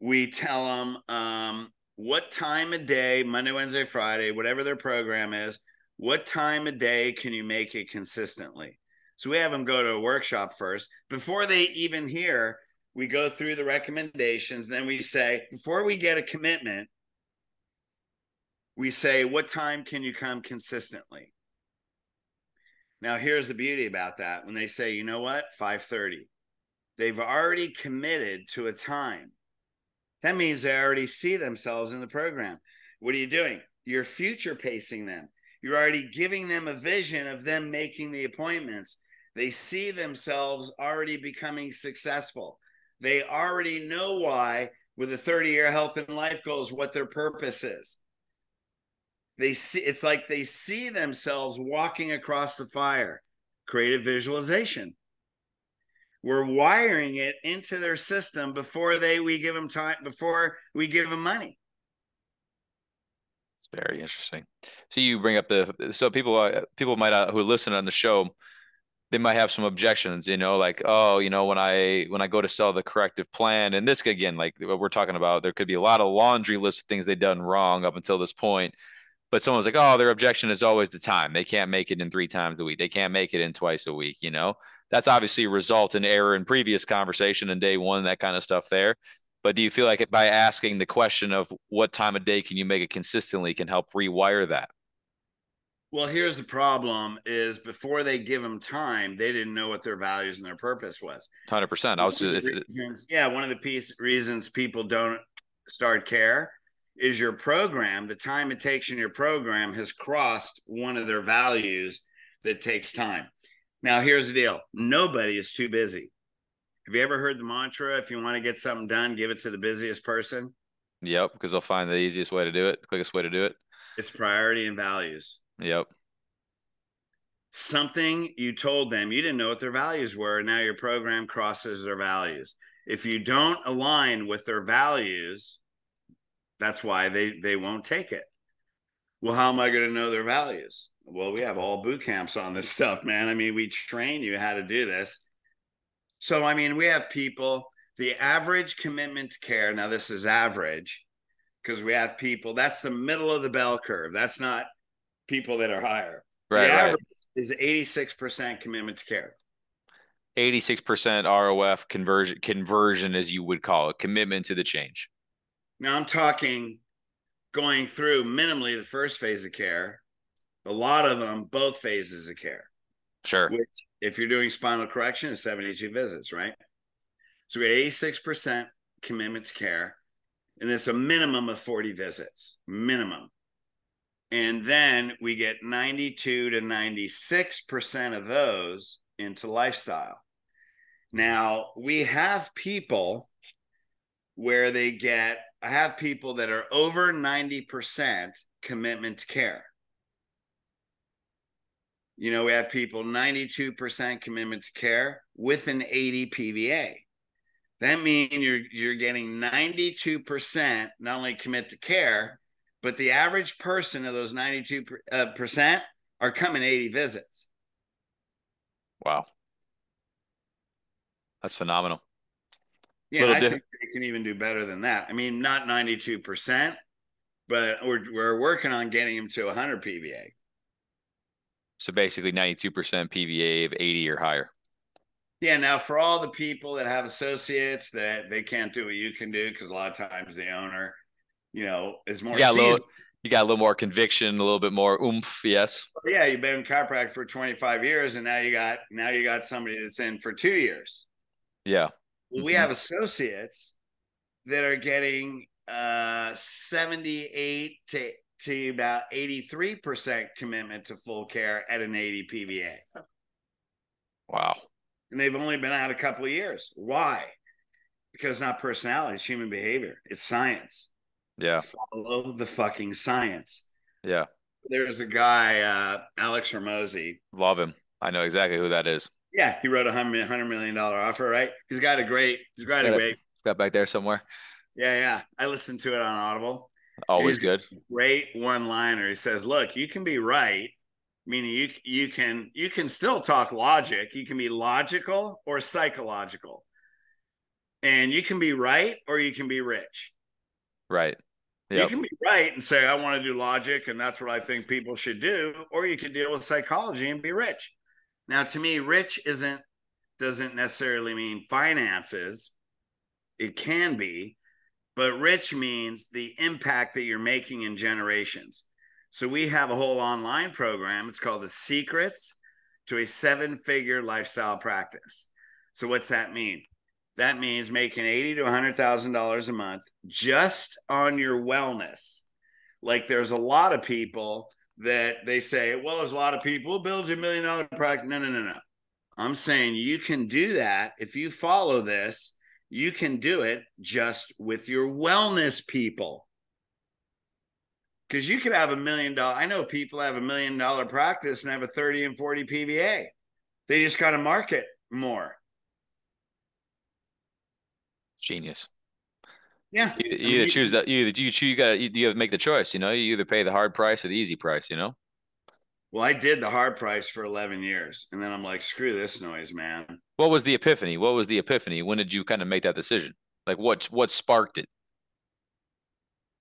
we tell them um, what time of day, Monday, Wednesday, Friday, whatever their program is, what time of day can you make it consistently? So we have them go to a workshop first. Before they even hear, we go through the recommendations. Then we say, before we get a commitment, we say, what time can you come consistently? Now, here's the beauty about that. When they say, you know what, 5:30, they've already committed to a time. That means they already see themselves in the program. What are you doing? You're future pacing them. You're already giving them a vision of them making the appointments. They see themselves already becoming successful. They already know why, with a 30 year health and life goals, what their purpose is. They see it's like they see themselves walking across the fire. Creative visualization we're wiring it into their system before they we give them time before we give them money. It's very interesting. So you bring up the so people uh, people might uh, who listen on the show they might have some objections you know like oh you know when i when i go to sell the corrective plan and this again like what we're talking about there could be a lot of laundry list of things they've done wrong up until this point but someone's like oh their objection is always the time. They can't make it in three times a week. They can't make it in twice a week you know that's obviously a result in error in previous conversation and day one, that kind of stuff there. But do you feel like by asking the question of what time of day can you make it consistently can help rewire that? Well, here's the problem: is before they give them time, they didn't know what their values and their purpose was. Hundred percent. I was just reasons, yeah. One of the piece reasons people don't start care is your program. The time it takes in your program has crossed one of their values that takes time. Now, here's the deal nobody is too busy. Have you ever heard the mantra if you want to get something done, give it to the busiest person? Yep, because they'll find the easiest way to do it, quickest way to do it. It's priority and values. Yep. Something you told them you didn't know what their values were. And now your program crosses their values. If you don't align with their values, that's why they they won't take it. Well, how am I going to know their values? Well, we have all boot camps on this stuff, man. I mean, we train you how to do this. So, I mean, we have people, the average commitment to care. Now, this is average because we have people, that's the middle of the bell curve. That's not people that are higher. Right. The right. average is 86% commitment to care. 86% ROF conversion conversion as you would call it, commitment to the change. Now I'm talking going through minimally the first phase of care, a lot of them both phases of care. Sure. Which if you're doing spinal correction is 72 visits, right? So we had 86% commitment to care, and it's a minimum of 40 visits, minimum. And then we get 92 to 96% of those into lifestyle. Now we have people where they get, I have people that are over 90% commitment to care. You know, we have people 92% commitment to care with an 80 PVA. That means you're you're getting 92% not only commit to care, but the average person of those 92% uh, percent are coming 80 visits. Wow. That's phenomenal. Yeah, I diff- think they can even do better than that. I mean, not 92%, but we're we're working on getting them to 100 PVA. So basically 92% PVA of 80 or higher. Yeah, now for all the people that have associates that they can't do what you can do because a lot of times the owner, you know, is more You got, a little, you got a little more conviction, a little bit more oomph. Yes. Yeah, you've been in chiropractic for 25 years, and now you got now you got somebody that's in for two years. Yeah. Well, we Mhm. have associates that are getting uh 78 to to about 83% commitment to full care at an 80 PVA. Wow. And they've only been out a couple of years. Why? Because not personality, it's human behavior. It's science. Yeah. Follow the fucking science. Yeah. There's a guy, uh, Alex Hormozi. Love him. I know exactly who that is. Yeah, he wrote a hundred hundred million dollar offer, right? He's got a great, he's got a great, Got back there somewhere. yeah, yeah. I listened to it on Audible. Always good. great one liner. He says, "Look, you can be right, meaning you you can you can still talk logic. You can be logical or psychological, and you can be right or you can be rich. Right. You can be right and say I want to do logic and that's what I think people should do, or you can deal with psychology and be rich. Now, to me, rich isn't doesn't necessarily mean finances. It can be, but rich means the impact that you're making in generations. So we have a whole online program. It's called the Secrets to a Seven-Figure Lifestyle Practice. So what's that mean? That means making eighty to hundred thousand dollars a month just on your wellness. Like there's a lot of people that they say, well, there's a lot of people build a million dollar practice. No, no, no, no. I'm saying you can do that if you follow this. You can do it just with your wellness people. Because you could have a million dollar. I know people have a million dollar practice and have a 30 and 40 PVA. They just got to market more. Genius. Yeah. You, I mean, you either choose that. You either you choose. You got. You, you have to make the choice. You know. You either pay the hard price or the easy price. You know. Well, I did the hard price for 11 years. And then I'm like, screw this noise, man. What was the epiphany? What was the epiphany? When did you kind of make that decision? Like what? What sparked it?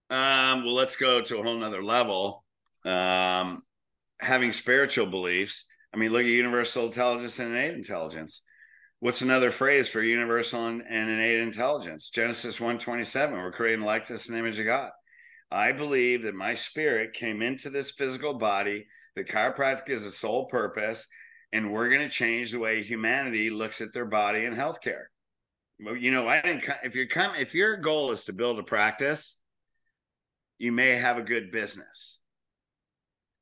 Um, well, let's go to a whole nother level. Um, having spiritual beliefs. I mean, look at universal intelligence and innate intelligence. What's another phrase for universal and, and innate intelligence? Genesis 127, we're creating likeness and image of God. I believe that my spirit came into this physical body, the chiropractic is a sole purpose, and we're going to change the way humanity looks at their body and healthcare. You know, I didn't. If you're come, if your goal is to build a practice, you may have a good business.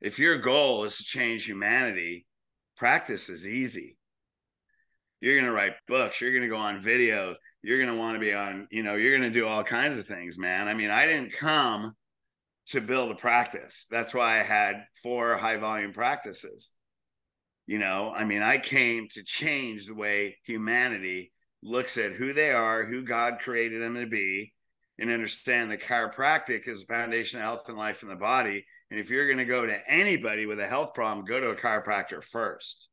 If your goal is to change humanity, practice is easy. You're going to write books, you're going to go on video, you're going to want to be on, you know, you're going to do all kinds of things, man. I mean, I didn't come to build a practice. That's why I had four high volume practices. You know, I mean, I came to change the way humanity looks at who they are, who God created them to be, and understand that chiropractic is the foundation of health and life in the body. And if you're going to go to anybody with a health problem, go to a chiropractor first.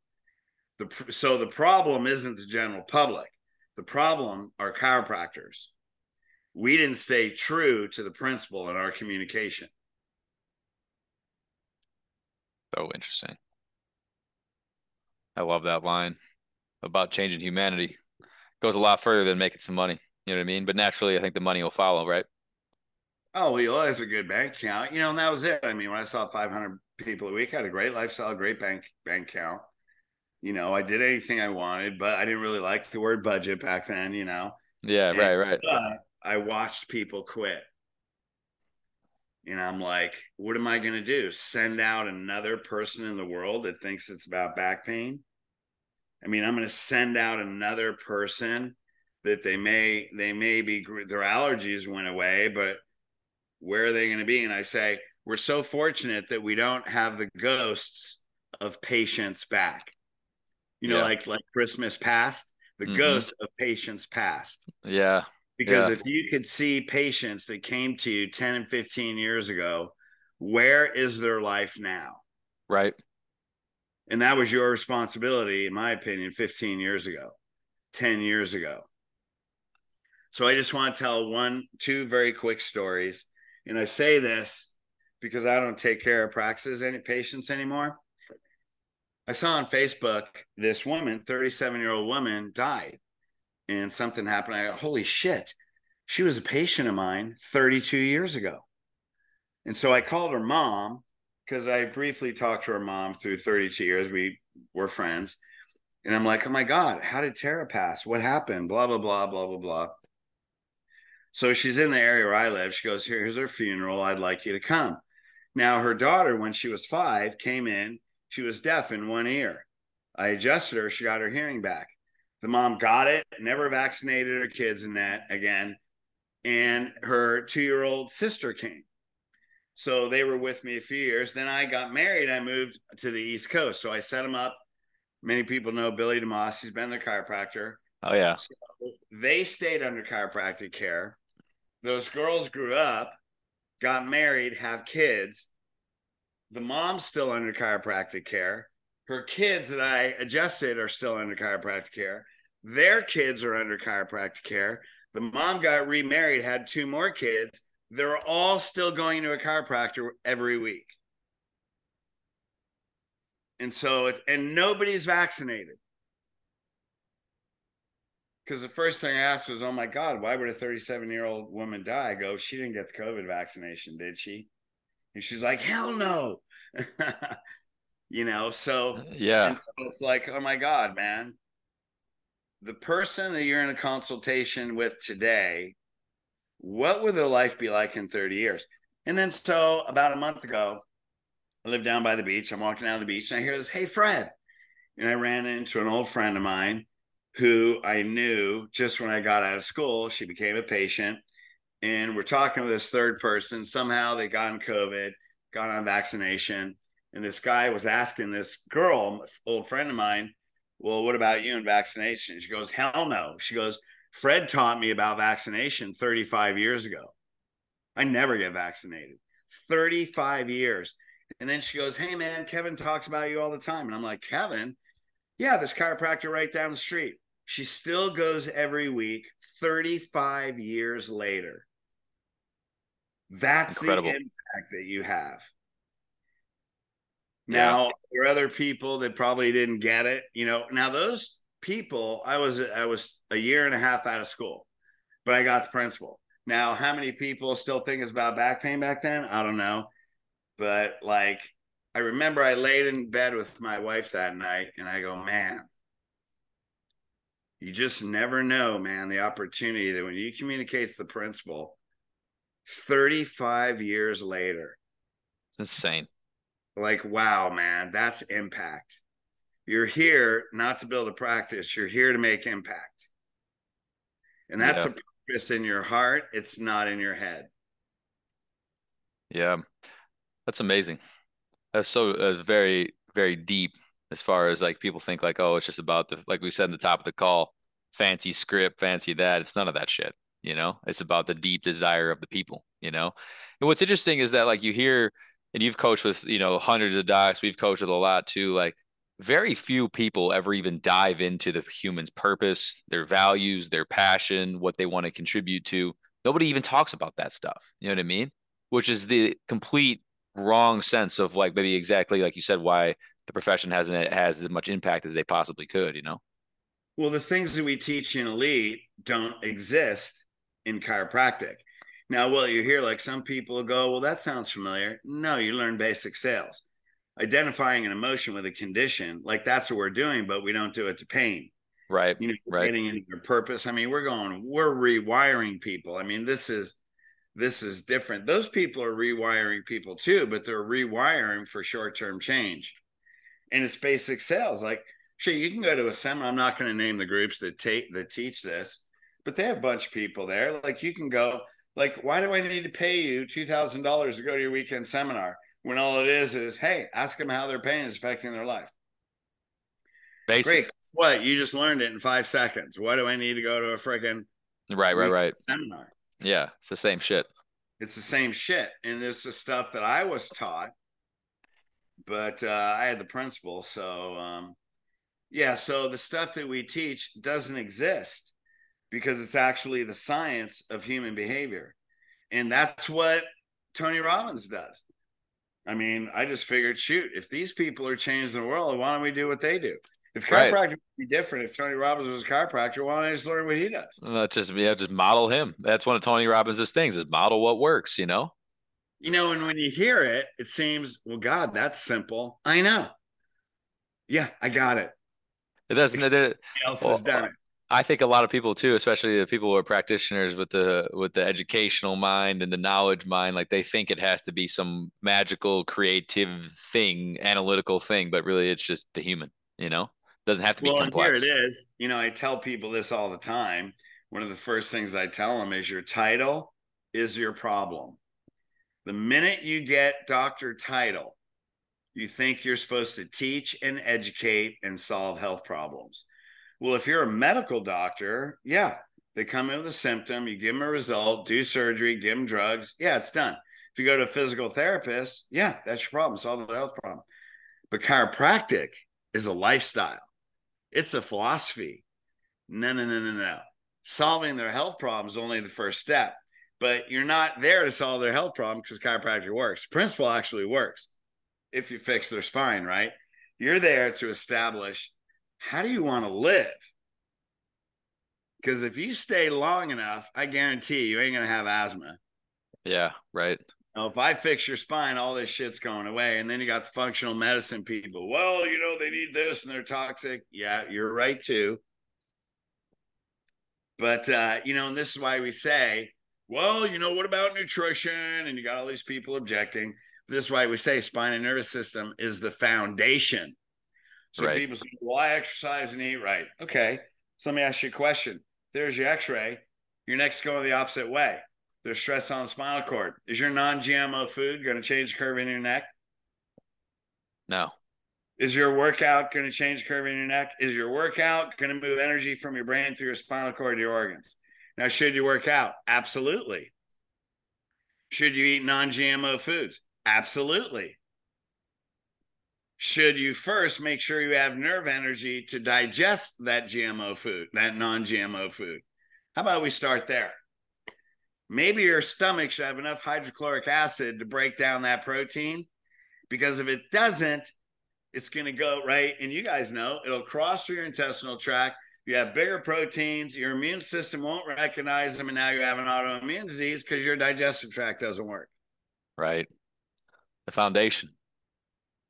The, so the problem isn't the general public. The problem are chiropractors. We didn't stay true to the principle in our communication. So interesting. I love that line about changing humanity. Goes a lot further than making some money. You know what I mean? But naturally, I think the money will follow, right? Oh, well, you always a good bank account. You know, and that was it. I mean, when I saw 500 people a week, I had a great lifestyle, great bank bank account. You know, I did anything I wanted, but I didn't really like the word budget back then. You know. Yeah. And, right. Right. Uh, I watched people quit, and I'm like, what am I going to do? Send out another person in the world that thinks it's about back pain? I mean, I'm going to send out another person that they may they may be their allergies went away, but where are they going to be? And I say, we're so fortunate that we don't have the ghosts of patients back. You know, yeah. like like Christmas past, the mm-hmm. ghosts of patients past. Yeah. Because yeah. if you could see patients that came to you 10 and 15 years ago, where is their life now? Right. And that was your responsibility, in my opinion, 15 years ago, 10 years ago. So I just want to tell one, two very quick stories. And I say this because I don't take care of practices any patients anymore. I saw on Facebook this woman, 37 year old woman, died and something happened. I go, holy shit, she was a patient of mine 32 years ago. And so I called her mom because I briefly talked to her mom through 32 years. We were friends. And I'm like, oh my God, how did Tara pass? What happened? Blah, blah, blah, blah, blah, blah. So she's in the area where I live. She goes, Here's her funeral. I'd like you to come. Now, her daughter, when she was five, came in. She was deaf in one ear. I adjusted her. She got her hearing back. The mom got it, never vaccinated her kids in that again. And her two year old sister came. So they were with me a few years. Then I got married. I moved to the East Coast. So I set them up. Many people know Billy DeMoss. He's been their chiropractor. Oh, yeah. So they stayed under chiropractic care those girls grew up, got married, have kids. The mom's still under chiropractic care. Her kids that I adjusted are still under chiropractic care. Their kids are under chiropractic care. The mom got remarried, had two more kids. They're all still going to a chiropractor every week. And so it's, and nobody's vaccinated because the first thing I asked was, "Oh my God, why would a 37 year old woman die?" I go, "She didn't get the COVID vaccination, did she?" And she's like, "Hell no." you know, so yeah, so it's like, oh my God, man, the person that you're in a consultation with today, what would their life be like in 30 years? And then, so about a month ago, I live down by the beach. I'm walking down the beach and I hear this, "Hey, Fred," and I ran into an old friend of mine who I knew just when I got out of school. She became a patient. And we're talking with this third person. Somehow they got on COVID, got on vaccination. And this guy was asking this girl, old friend of mine, well, what about you and vaccination? She goes, hell no. She goes, Fred taught me about vaccination 35 years ago. I never get vaccinated. 35 years. And then she goes, Hey, man, Kevin talks about you all the time. And I'm like, Kevin, yeah, this chiropractor right down the street. She still goes every week 35 years later. That's Incredible. the impact that you have. Now, yeah. there are other people that probably didn't get it. You know, now those people, I was I was a year and a half out of school, but I got the principle. Now, how many people still think it's about back pain back then? I don't know. But like I remember I laid in bed with my wife that night and I go, man, you just never know, man, the opportunity that when you communicates the principle 35 years later. It's insane. Like, wow, man, that's impact. You're here not to build a practice, you're here to make impact. And that's yeah. a purpose in your heart, it's not in your head. Yeah. That's amazing. That's so that's very very deep as far as like people think like oh it's just about the like we said in the top of the call fancy script fancy that it's none of that shit you know it's about the deep desire of the people you know? And what's interesting is that like you hear and you've coached with you know hundreds of docs we've coached with a lot too like very few people ever even dive into the human's purpose their values their passion what they want to contribute to. Nobody even talks about that stuff you know what i mean? Which is the complete wrong sense of like maybe exactly like you said why the profession hasn't has as much impact as they possibly could you know? Well the things that we teach in elite don't exist in chiropractic now well you hear like some people go well that sounds familiar no you learn basic sales identifying an emotion with a condition like that's what we're doing but we don't do it to pain right you know right. getting into your purpose i mean we're going we're rewiring people i mean this is this is different. Those people are rewiring people too, but they're rewiring for short term change. And it's basic sales. Like, sure, you can go to a seminar. I'm not going to name the groups that take that teach this, but they have a bunch of people there. Like, you can go. Like, why do I need to pay you two thousand dollars to go to your weekend seminar when all it is is, hey, ask them how their pain is affecting their life. Basic. Great. What you just learned it in five seconds. Why do I need to go to a freaking right, right, right seminar? Yeah, it's the same shit. It's the same shit, and it's the stuff that I was taught. But uh, I had the principle, so um, yeah. So the stuff that we teach doesn't exist because it's actually the science of human behavior, and that's what Tony Robbins does. I mean, I just figured, shoot, if these people are changing the world, why don't we do what they do? If chiropractor right. would be different, if Tony Robbins was a chiropractor, why don't I just learn what he does? Well, just yeah, just model him. That's one of Tony Robbins' things is model what works, you know? You know, and when you hear it, it seems, well, God, that's simple. I know. Yeah, I got it. It doesn't it, else well, has done it. I think a lot of people too, especially the people who are practitioners with the with the educational mind and the knowledge mind, like they think it has to be some magical, creative thing, analytical thing, but really it's just the human, you know? it Doesn't have to be well, complex. Here it is. You know, I tell people this all the time. One of the first things I tell them is your title is your problem. The minute you get doctor title, you think you're supposed to teach and educate and solve health problems. Well, if you're a medical doctor, yeah, they come in with a symptom, you give them a result, do surgery, give them drugs. Yeah, it's done. If you go to a physical therapist, yeah, that's your problem, solve the health problem. But chiropractic is a lifestyle. It's a philosophy. No, no, no, no, no. Solving their health problem is only the first step, but you're not there to solve their health problem because chiropractic works. Principle actually works if you fix their spine, right? You're there to establish how do you want to live? Because if you stay long enough, I guarantee you ain't going to have asthma. Yeah, right. Now, if I fix your spine, all this shit's going away. And then you got the functional medicine people. Well, you know, they need this and they're toxic. Yeah, you're right too. But uh, you know, and this is why we say, well, you know, what about nutrition? And you got all these people objecting. This is why we say spine and nervous system is the foundation. So right. people say, well, I exercise and eat right. Okay. So let me ask you a question. There's your x-ray. Your neck's going the opposite way. There's stress on the spinal cord. Is your non-GMO food going to change the curve in your neck? No. Is your workout going to change the curve in your neck? Is your workout going to move energy from your brain through your spinal cord to your organs? Now, should you work out? Absolutely. Should you eat non-GMO foods? Absolutely. Should you first make sure you have nerve energy to digest that GMO food, that non-GMO food? How about we start there? maybe your stomach should have enough hydrochloric acid to break down that protein. Because if it doesn't, it's going to go right. And you guys know it'll cross through your intestinal tract. You have bigger proteins, your immune system won't recognize them. And now you have an autoimmune disease because your digestive tract doesn't work. Right. The foundation.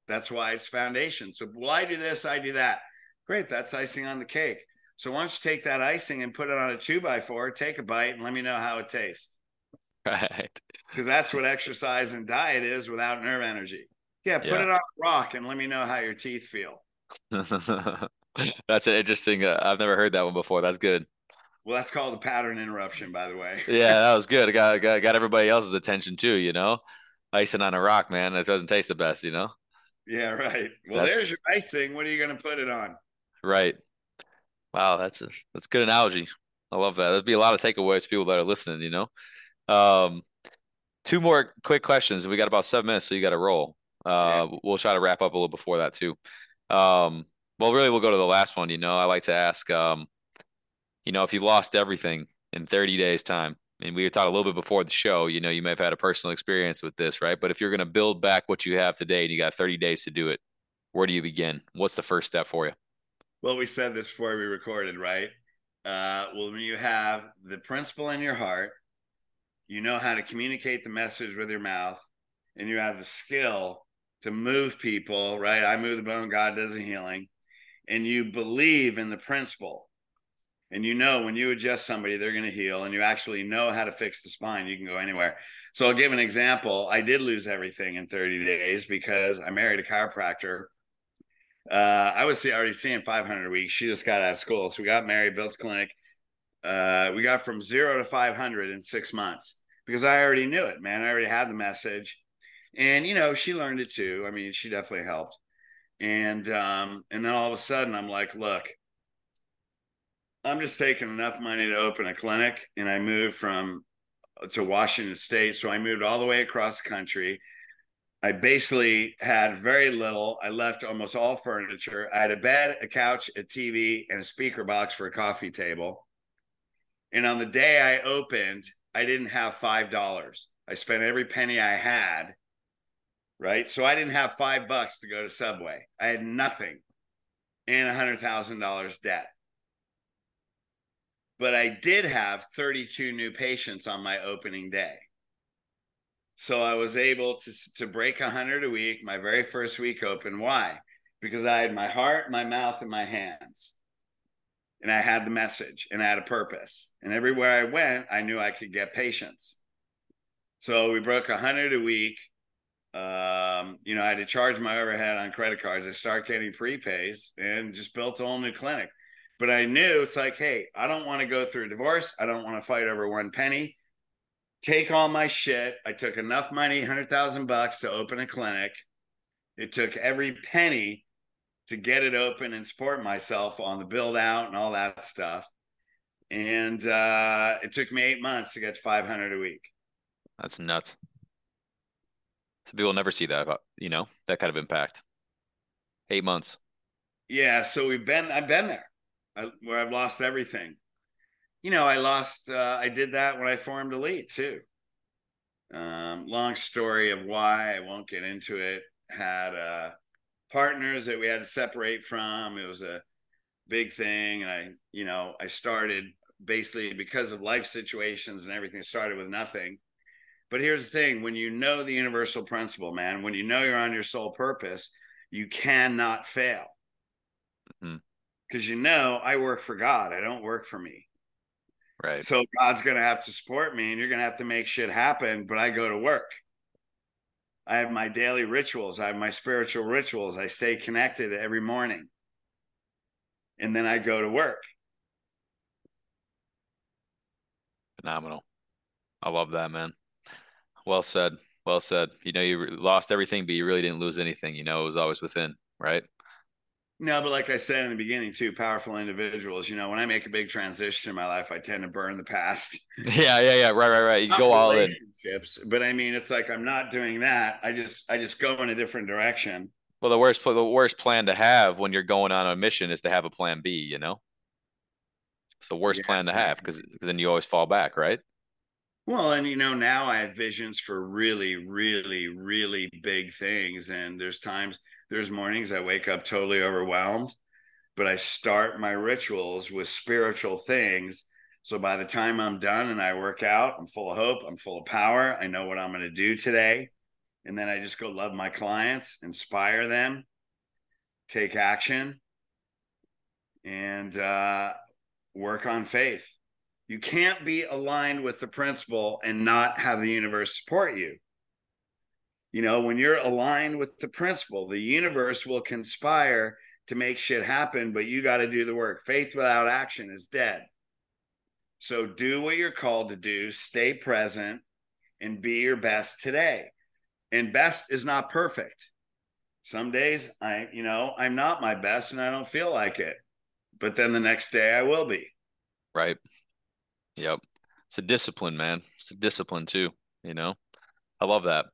That's why it's foundation. So, well, I do this, I do that. Great. That's icing on the cake. So why don't you take that icing and put it on a two by four, take a bite, and let me know how it tastes. Right. Because that's what exercise and diet is without nerve energy. Yeah, put yeah. it on a rock and let me know how your teeth feel. That's an interesting. Uh, I've never heard that one before. That's good. Well, that's called a pattern interruption, by the way. yeah, that was good. got, got got everybody else's attention too. You know, icing on a rock, man. It doesn't taste the best. You know. Yeah, right. Well, that's, there's your icing. What are you going to put it on? Right. Wow, that's a that's a good analogy. I love that. There'd be a lot of takeaways for people that are listening. You know. Um, two more quick questions. We got about seven minutes, so you got to roll. Uh, yeah. we'll try to wrap up a little before that too. Um, well, really, we'll go to the last one. You know, I like to ask, um, you know, if you lost everything in 30 days' time, and we talked a little bit before the show, you know, you may have had a personal experience with this, right? But if you're going to build back what you have today and you got 30 days to do it, where do you begin? What's the first step for you? Well, we said this before we recorded, right? Uh, well, when you have the principle in your heart, you know how to communicate the message with your mouth, and you have the skill to move people, right? I move the bone, God does the healing. And you believe in the principle. And you know when you adjust somebody, they're going to heal, and you actually know how to fix the spine. You can go anywhere. So I'll give an example. I did lose everything in 30 days because I married a chiropractor. Uh, I was already seeing 500 a week. She just got out of school. So we got married, built clinic. Uh, we got from zero to 500 in six months because I already knew it, man. I already had the message and you know she learned it too i mean she definitely helped and um and then all of a sudden i'm like look i'm just taking enough money to open a clinic and i moved from uh, to washington state so i moved all the way across the country i basically had very little i left almost all furniture i had a bed a couch a tv and a speaker box for a coffee table and on the day i opened i didn't have five dollars i spent every penny i had right? So I didn't have five bucks to go to Subway. I had nothing and a hundred thousand dollars debt. But I did have 32 new patients on my opening day. So I was able to, to break 100 a week, my very first week open. Why? Because I had my heart, my mouth, and my hands. And I had the message and I had a purpose. And everywhere I went, I knew I could get patients. So we broke 100 a week um, you know, I had to charge my overhead on credit cards. I started getting prepays and just built a whole new clinic. But I knew it's like, hey, I don't want to go through a divorce. I don't want to fight over one penny. Take all my shit. I took enough money, hundred thousand bucks, to open a clinic. It took every penny to get it open and support myself on the build out and all that stuff. And uh, it took me eight months to get to 500 a week. That's nuts people never see that, you know, that kind of impact. Eight months. Yeah. So we've been, I've been there I, where I've lost everything. You know, I lost, uh, I did that when I formed Elite too. Um, long story of why I won't get into it. Had uh, partners that we had to separate from. It was a big thing. And I, you know, I started basically because of life situations and everything started with nothing but here's the thing when you know the universal principle, man, when you know you're on your sole purpose, you cannot fail. Because you know, I work for God, I don't work for me. Right. So God's going to have to support me and you're going to have to make shit happen, but I go to work. I have my daily rituals, I have my spiritual rituals. I stay connected every morning. And then I go to work. Phenomenal. I love that, man. Well said. Well said. You know, you lost everything, but you really didn't lose anything. You know, it was always within, right? No, but like I said in the beginning, too, powerful individuals. You know, when I make a big transition in my life, I tend to burn the past. Yeah, yeah, yeah. Right, right, right. You go all in. But I mean, it's like I'm not doing that. I just, I just go in a different direction. Well, the worst, the worst plan to have when you're going on a mission is to have a plan B. You know, it's the worst yeah. plan to have because then you always fall back, right? Well, and you know, now I have visions for really, really, really big things. And there's times, there's mornings I wake up totally overwhelmed, but I start my rituals with spiritual things. So by the time I'm done and I work out, I'm full of hope, I'm full of power. I know what I'm going to do today. And then I just go love my clients, inspire them, take action, and uh, work on faith. You can't be aligned with the principle and not have the universe support you. You know, when you're aligned with the principle, the universe will conspire to make shit happen, but you got to do the work. Faith without action is dead. So do what you're called to do, stay present, and be your best today. And best is not perfect. Some days I, you know, I'm not my best and I don't feel like it. But then the next day I will be. Right. Yep. It's a discipline, man. It's a discipline too, you know. I love that.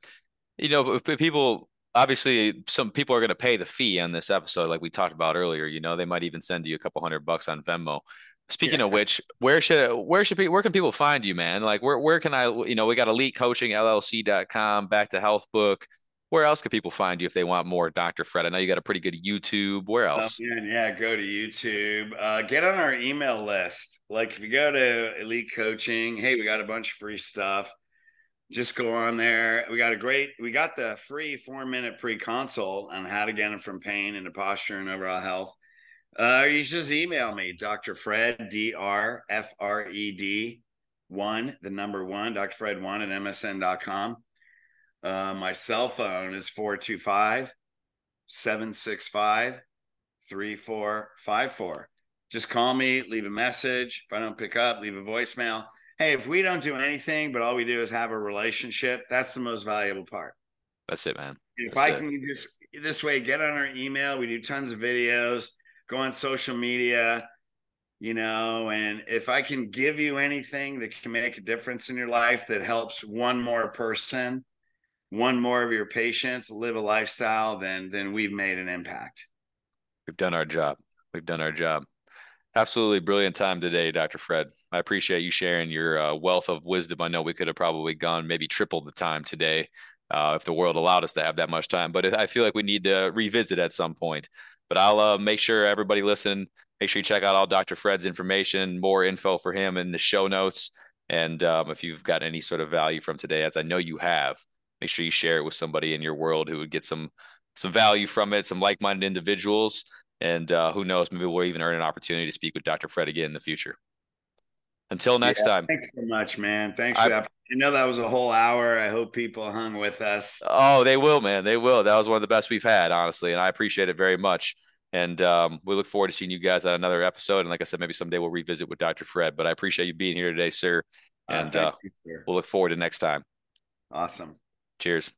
You know, if people obviously some people are going to pay the fee on this episode like we talked about earlier, you know, they might even send you a couple hundred bucks on Venmo. Speaking yeah. of which, where should where should people where can people find you, man? Like where where can I you know, we got elite coaching LLC.com, back to health book. Where else can people find you if they want more Dr. Fred? I know you got a pretty good YouTube. Where oh, else? Oh, yeah, yeah, go to YouTube. Uh, get on our email list. Like if you go to Elite Coaching, hey, we got a bunch of free stuff. Just go on there. We got a great, we got the free four minute pre consult on how to get them from pain into posture and overall health. Uh, you just email me, Dr. Fred, D R F R E D, one, the number one, Dr. Fred, one at msn.com. Uh, my cell phone is 425 765 3454. Just call me, leave a message. If I don't pick up, leave a voicemail. Hey, if we don't do anything, but all we do is have a relationship, that's the most valuable part. That's it, man. If that's I it. can just this way, get on our email. We do tons of videos, go on social media, you know, and if I can give you anything that can make a difference in your life that helps one more person, one more of your patients live a lifestyle, then then we've made an impact. We've done our job. We've done our job. Absolutely brilliant time today, Dr. Fred. I appreciate you sharing your uh, wealth of wisdom. I know we could have probably gone maybe triple the time today uh, if the world allowed us to have that much time, but I feel like we need to revisit at some point. But I'll uh, make sure everybody listen. Make sure you check out all Dr. Fred's information, more info for him in the show notes. And um, if you've got any sort of value from today, as I know you have, make sure you share it with somebody in your world who would get some some value from it, some like-minded individuals, and uh, who knows, maybe we'll even earn an opportunity to speak with Dr. Fred again in the future. Until next yeah, time. Thanks so much, man. Thanks for I, that. I know that was a whole hour. I hope people hung with us. Oh, they will, man. They will. That was one of the best we've had, honestly, and I appreciate it very much. And um, we look forward to seeing you guys on another episode. And like I said, maybe someday we'll revisit with Dr. Fred. But I appreciate you being here today, sir. Uh, and uh, uh, you, sir. we'll look forward to next time. Awesome. Cheers.